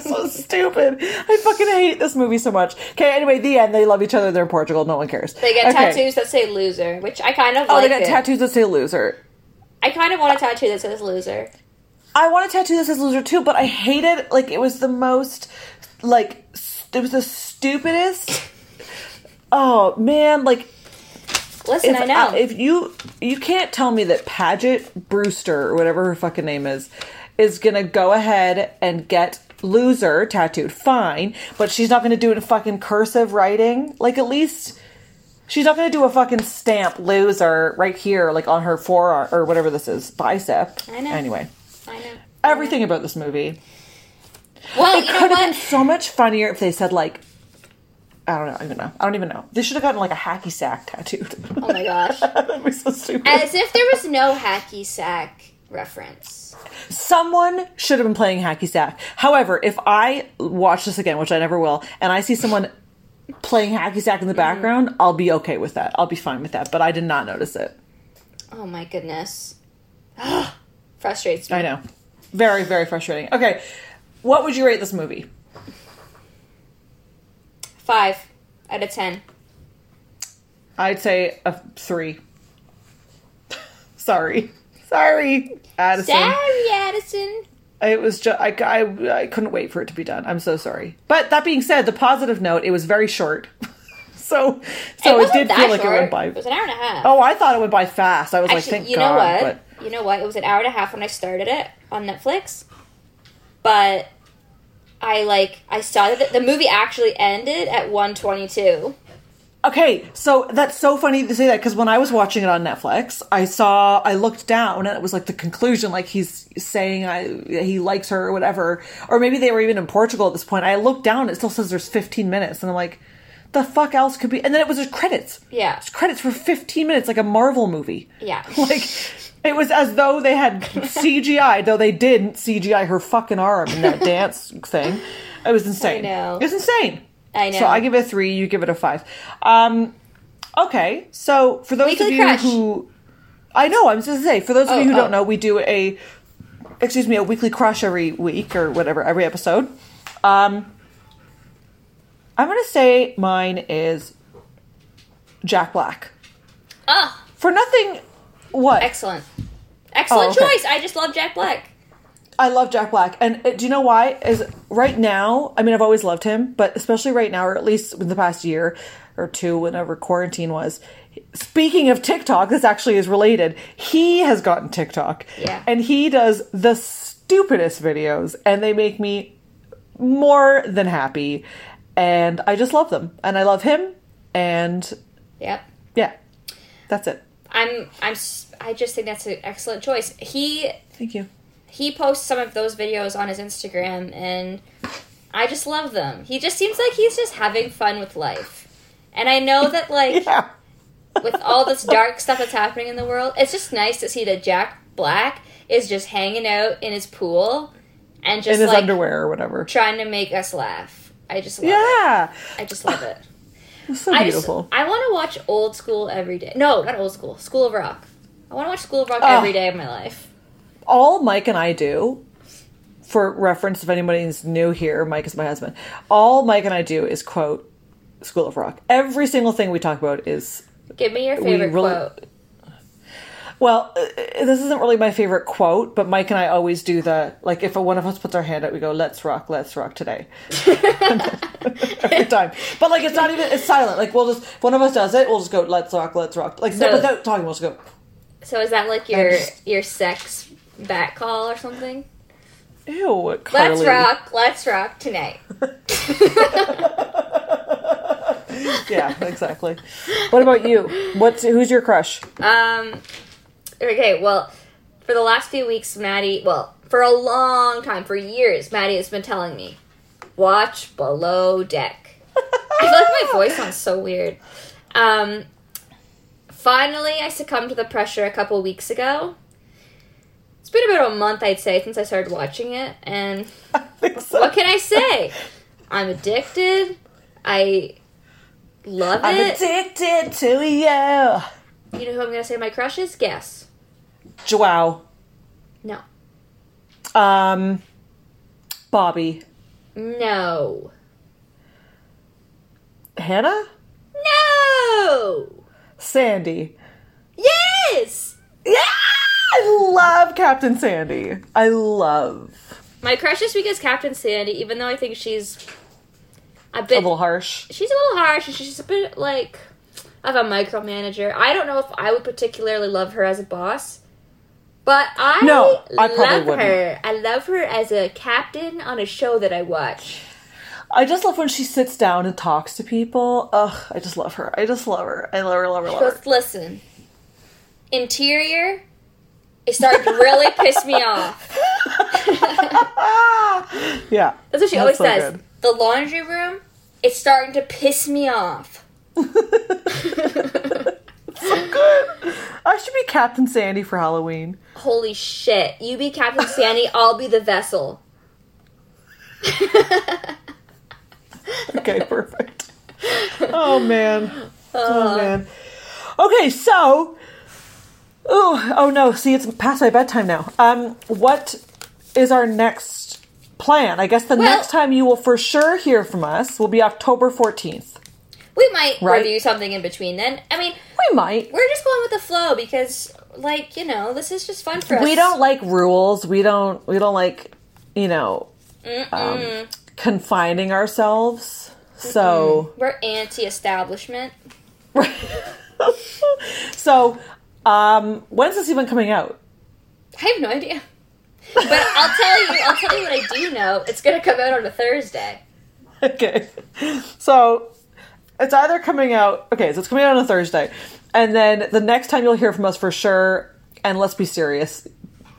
[SPEAKER 2] *laughs*
[SPEAKER 1] so stupid. I fucking hate this movie so much. Okay, anyway, the end. They love each other. They're in Portugal. No one cares.
[SPEAKER 2] They get
[SPEAKER 1] Okay.
[SPEAKER 2] tattoos that say loser, which I kind of
[SPEAKER 1] Oh,
[SPEAKER 2] like.
[SPEAKER 1] they got
[SPEAKER 2] it.
[SPEAKER 1] tattoos that say loser.
[SPEAKER 2] I kind of want a tattoo that says loser.
[SPEAKER 1] I want a tattoo that says loser too, but I hated like it was the most like it was the stupidest. Oh man, like
[SPEAKER 2] Listen,
[SPEAKER 1] if
[SPEAKER 2] I know.
[SPEAKER 1] if you you can't tell me that Paget Brewster or whatever her fucking name is is gonna go ahead and get loser tattooed, fine, but she's not gonna do it in fucking cursive writing. Like at least she's not gonna do a fucking stamp loser right here, like on her forearm or whatever this is bicep.
[SPEAKER 2] I know.
[SPEAKER 1] Anyway,
[SPEAKER 2] I know.
[SPEAKER 1] everything about this movie.
[SPEAKER 2] Well,
[SPEAKER 1] It
[SPEAKER 2] you know
[SPEAKER 1] could have been so much funnier if they said like. I don't know. I don't even know. I don't even know. They should have gotten like a hacky sack tattooed. *laughs*
[SPEAKER 2] Oh my gosh. *laughs*
[SPEAKER 1] That'd be so stupid.
[SPEAKER 2] As if there was no hacky sack reference.
[SPEAKER 1] Someone should have been playing hacky sack. However, if I watch this again, which I never will, and I see someone playing hacky sack in the mm. background, I'll be okay with that. I'll be fine with that. But I did not notice it.
[SPEAKER 2] Oh my goodness. *gasps* Frustrates me.
[SPEAKER 1] I know. Very, very frustrating. Okay, what would you rate this movie?
[SPEAKER 2] Five out of ten.
[SPEAKER 1] I'd say a three. *laughs* Sorry, sorry, Addison.
[SPEAKER 2] Sorry, Addison.
[SPEAKER 1] It was just I, I I couldn't wait for it to be done. I'm so sorry. But that being said, the positive note, it was very short. *laughs* so so it,
[SPEAKER 2] wasn't
[SPEAKER 1] did feel like it
[SPEAKER 2] short.
[SPEAKER 1] went by.
[SPEAKER 2] It was an hour and a half.
[SPEAKER 1] Oh, I thought it went by fast. I was like,
[SPEAKER 2] Actually,
[SPEAKER 1] thank
[SPEAKER 2] you
[SPEAKER 1] God.
[SPEAKER 2] know what?
[SPEAKER 1] But
[SPEAKER 2] You know what? It was an hour and a half when I started it on Netflix, but I like I saw that the movie actually ended at one twenty two.
[SPEAKER 1] okay, so that's so funny to say that because when I was watching it on Netflix, I saw I looked down and it was like the conclusion, like he's saying I he likes her or whatever, or maybe they were even in Portugal at this point. I looked down, it still says there's 15 minutes, and I'm like, the fuck else could be? And then it was just credits.
[SPEAKER 2] Yeah.
[SPEAKER 1] It's credits for 15 minutes, like a Marvel movie.
[SPEAKER 2] Yeah. *laughs*
[SPEAKER 1] like it was as though they had CGI, though they didn't CGI her fucking arm in that *laughs* dance thing. It was insane.
[SPEAKER 2] I know.
[SPEAKER 1] It was insane.
[SPEAKER 2] I know.
[SPEAKER 1] So I give it a three. You give it a five. Um, okay. So for those
[SPEAKER 2] Weekly
[SPEAKER 1] of you
[SPEAKER 2] crush.
[SPEAKER 1] who, I know, I'm just gonna say, for those of
[SPEAKER 2] Oh,
[SPEAKER 1] you who
[SPEAKER 2] oh.
[SPEAKER 1] don't know, we do a, excuse me, a weekly crush every week or whatever, every episode. Um, I'm gonna say mine is Jack Black.
[SPEAKER 2] Oh,
[SPEAKER 1] For nothing. What?
[SPEAKER 2] excellent, excellent
[SPEAKER 1] Oh, okay.
[SPEAKER 2] choice. I just love Jack Black.
[SPEAKER 1] I love Jack Black, and uh, do you know why? Is right now. I mean, I've always loved him, but especially right now, or at least in the past year or two, whenever quarantine was. Speaking of TikTok, this actually is related. He has gotten TikTok,
[SPEAKER 2] Yeah.
[SPEAKER 1] and he does the stupidest videos, and they make me more than happy, and I just love them, and I love him, and
[SPEAKER 2] yeah,
[SPEAKER 1] yeah, that's it.
[SPEAKER 2] I'm. I'm. I just think that's an excellent choice. He
[SPEAKER 1] Thank you.
[SPEAKER 2] he posts some of those videos on his Instagram, and I just love them. He just seems like he's just having fun with life, and I know that *laughs* like.
[SPEAKER 1] Yeah.
[SPEAKER 2] with all this dark stuff that's happening in the world, it's just nice to see that Jack Black is just hanging out in his pool and just
[SPEAKER 1] In his
[SPEAKER 2] like
[SPEAKER 1] underwear or whatever.
[SPEAKER 2] trying to make us laugh. I just love it.
[SPEAKER 1] Yeah.
[SPEAKER 2] I just love it.
[SPEAKER 1] It's so
[SPEAKER 2] I just
[SPEAKER 1] beautiful.
[SPEAKER 2] I want to watch old school every day. No, not old school. School of Rock. I want to watch School of Rock
[SPEAKER 1] Oh.
[SPEAKER 2] every day of my life.
[SPEAKER 1] all Mike and I do, for reference, if anybody's new here, Mike is my husband. All Mike and I do is quote School of Rock. Every single thing we talk about is
[SPEAKER 2] Give me your favorite
[SPEAKER 1] really-
[SPEAKER 2] quote.
[SPEAKER 1] Well. uh, This isn't really my favorite quote, but Mike and I always do the like. If one of us puts our hand out, we go, "Let's rock, let's rock today." *laughs* Every time, but like it's not even it's silent. Like we'll just if one of us does it, we'll just go, "Let's rock, let's rock." Like
[SPEAKER 2] So-
[SPEAKER 1] without talking, we'll just go.
[SPEAKER 2] So is that like your
[SPEAKER 1] just-
[SPEAKER 2] your sex back call or something?
[SPEAKER 1] Ew,
[SPEAKER 2] Let's rock. Let's rock tonight. *laughs*
[SPEAKER 1] Yeah, exactly. What about you? What's who's your crush?
[SPEAKER 2] Um. Okay. Well, for the last few weeks, Maddie. Well, for a long time, for years, Maddie has been telling me, watch Below Deck. I feel like my *laughs* voice sounds so weird. Um. Finally, I succumbed to the pressure a couple weeks ago. It's been about a month, I'd say, since I started watching it, and *laughs*
[SPEAKER 1] so.
[SPEAKER 2] what can I say? I'm addicted. I love
[SPEAKER 1] I'm
[SPEAKER 2] it.
[SPEAKER 1] addicted to you.
[SPEAKER 2] you know who I'm gonna say my crush is? Guess.
[SPEAKER 1] Joao.
[SPEAKER 2] No.
[SPEAKER 1] Um, Bobby.
[SPEAKER 2] No.
[SPEAKER 1] Hannah?
[SPEAKER 2] No.
[SPEAKER 1] Sandy.
[SPEAKER 2] Yes.
[SPEAKER 1] Yeah! I love Captain Sandy. I love.
[SPEAKER 2] My crush this week is Captain Sandy, even though I think she's a bit A
[SPEAKER 1] little harsh.
[SPEAKER 2] she's a little harsh, and she's a bit like of a micromanager. I don't know if I would particularly love her as a boss, but I
[SPEAKER 1] No, I probably
[SPEAKER 2] love
[SPEAKER 1] wouldn't.
[SPEAKER 2] her. I love her as a captain on a show that I watch.
[SPEAKER 1] I just love when she sits down and talks to people. Ugh, I just love her. I just love her. I love her, love her, love her.
[SPEAKER 2] Goes, listen, interior is starting to really piss me off. *laughs*
[SPEAKER 1] Yeah.
[SPEAKER 2] That's what she
[SPEAKER 1] That's
[SPEAKER 2] always
[SPEAKER 1] so
[SPEAKER 2] says.
[SPEAKER 1] good.
[SPEAKER 2] The laundry room, it's starting to piss me off. *laughs* *laughs*
[SPEAKER 1] Good. I should be Captain Sandy for Halloween.
[SPEAKER 2] Holy shit. You be Captain Sandy, *laughs* I'll be the vessel. *laughs*
[SPEAKER 1] Okay, perfect. Oh man. Oh man. Okay, so Oh, oh no, see it's past my bedtime now. Um what is our next plan? I guess the
[SPEAKER 2] Well-
[SPEAKER 1] next time you will for sure hear from us will be October 14th.
[SPEAKER 2] We might
[SPEAKER 1] Right.
[SPEAKER 2] review something in between then. I mean,
[SPEAKER 1] We might.
[SPEAKER 2] we're just going with the flow because, like, you know, this is just fun for us.
[SPEAKER 1] We don't like rules. We don't we don't like, you know, um, confining ourselves. So
[SPEAKER 2] We're anti establishment. *laughs*
[SPEAKER 1] so um when's this even coming out?
[SPEAKER 2] I have no idea. But I'll tell you, I'll tell you what I do know. It's going to come out on a Thursday. *laughs*
[SPEAKER 1] Okay. So it's either coming out okay, so it's coming out on a Thursday. And then the next time you'll hear from us for sure, and let's be serious,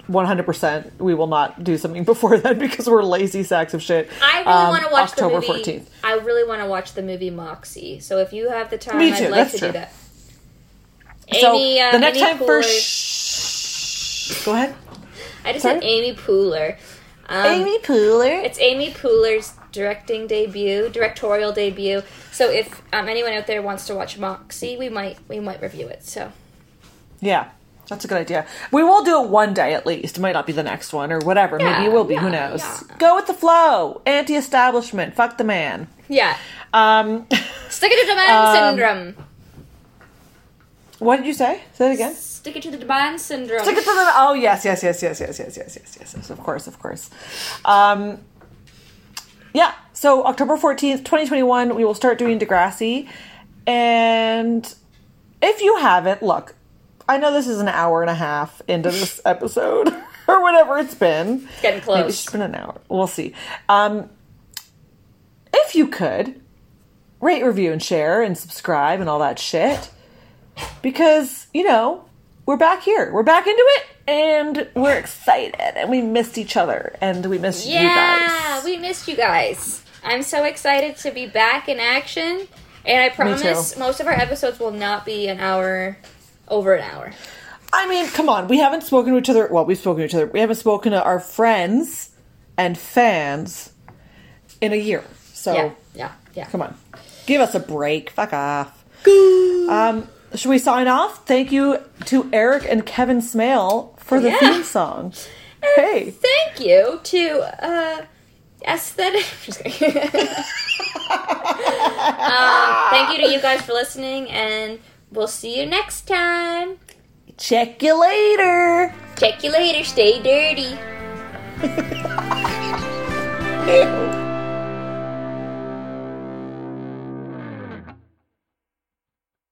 [SPEAKER 1] 100% we will not do something *laughs* before then because we're lazy sacks of shit.
[SPEAKER 2] I really
[SPEAKER 1] Um,
[SPEAKER 2] want to watch
[SPEAKER 1] October
[SPEAKER 2] the movie.
[SPEAKER 1] 14th.
[SPEAKER 2] I really want to watch the movie Moxie. So if you have the time,
[SPEAKER 1] Me too,
[SPEAKER 2] I'd like
[SPEAKER 1] that's
[SPEAKER 2] to
[SPEAKER 1] true.
[SPEAKER 2] do that.
[SPEAKER 1] So
[SPEAKER 2] Amy, uh,
[SPEAKER 1] the next
[SPEAKER 2] Amy
[SPEAKER 1] time for sh- Go ahead.
[SPEAKER 2] I just
[SPEAKER 1] Sorry?
[SPEAKER 2] said Amy Poehler. Um,
[SPEAKER 1] Amy Poehler.
[SPEAKER 2] It's Amy Poehler's directing debut, directorial debut. So if um, anyone out there wants to watch Moxie, we might we might review it. So
[SPEAKER 1] Yeah. That's a good idea. We will do it one day at least. It might not be the next one or whatever.
[SPEAKER 2] Yeah,
[SPEAKER 1] Maybe it will be. Who knows?
[SPEAKER 2] yeah.
[SPEAKER 1] Go with the flow. Anti-establishment. Fuck the man.
[SPEAKER 2] yeah,
[SPEAKER 1] Um, *laughs*
[SPEAKER 2] stick it to the man
[SPEAKER 1] Um,
[SPEAKER 2] syndrome.
[SPEAKER 1] what did you say? Say it again.
[SPEAKER 2] Stick it to the man syndrome.
[SPEAKER 1] Stick it to the. Oh yes, yes, yes, yes, yes, yes, yes, yes, yes, yes. Of course, of course. Um, yeah. So October fourteenth, twenty twenty one, we will start doing Degrassi, and if you haven't, look, I know this is an hour and a half into this *laughs* episode *laughs* or whatever it's been.
[SPEAKER 2] It's getting
[SPEAKER 1] Maybe it's been an hour. We'll see. Um, if you could rate, review, and share, and subscribe, and all that shit, because you know we're back here. We're back into it, and we're excited, and we missed each other, and we missed you guys.
[SPEAKER 2] Yeah, we missed you guys. I'm so excited to be back in action, and I promise most of our episodes will not be an hour, over an hour.
[SPEAKER 1] I mean, come on. We haven't spoken to each other. Well, we've spoken to each other. We haven't spoken to our friends and fans in a year. So
[SPEAKER 2] Yeah, yeah, yeah.
[SPEAKER 1] come on, give us a break. Fuck off. Um, should we sign off? Thank you to Eric and Kevin Smale for the
[SPEAKER 2] Yeah.
[SPEAKER 1] theme song. Hey.
[SPEAKER 2] Thank you to uh, aesthetic. *laughs* Um, thank you to you guys for listening, and we'll see you next time.
[SPEAKER 1] Check you later.
[SPEAKER 2] Check you later. Stay dirty. *laughs*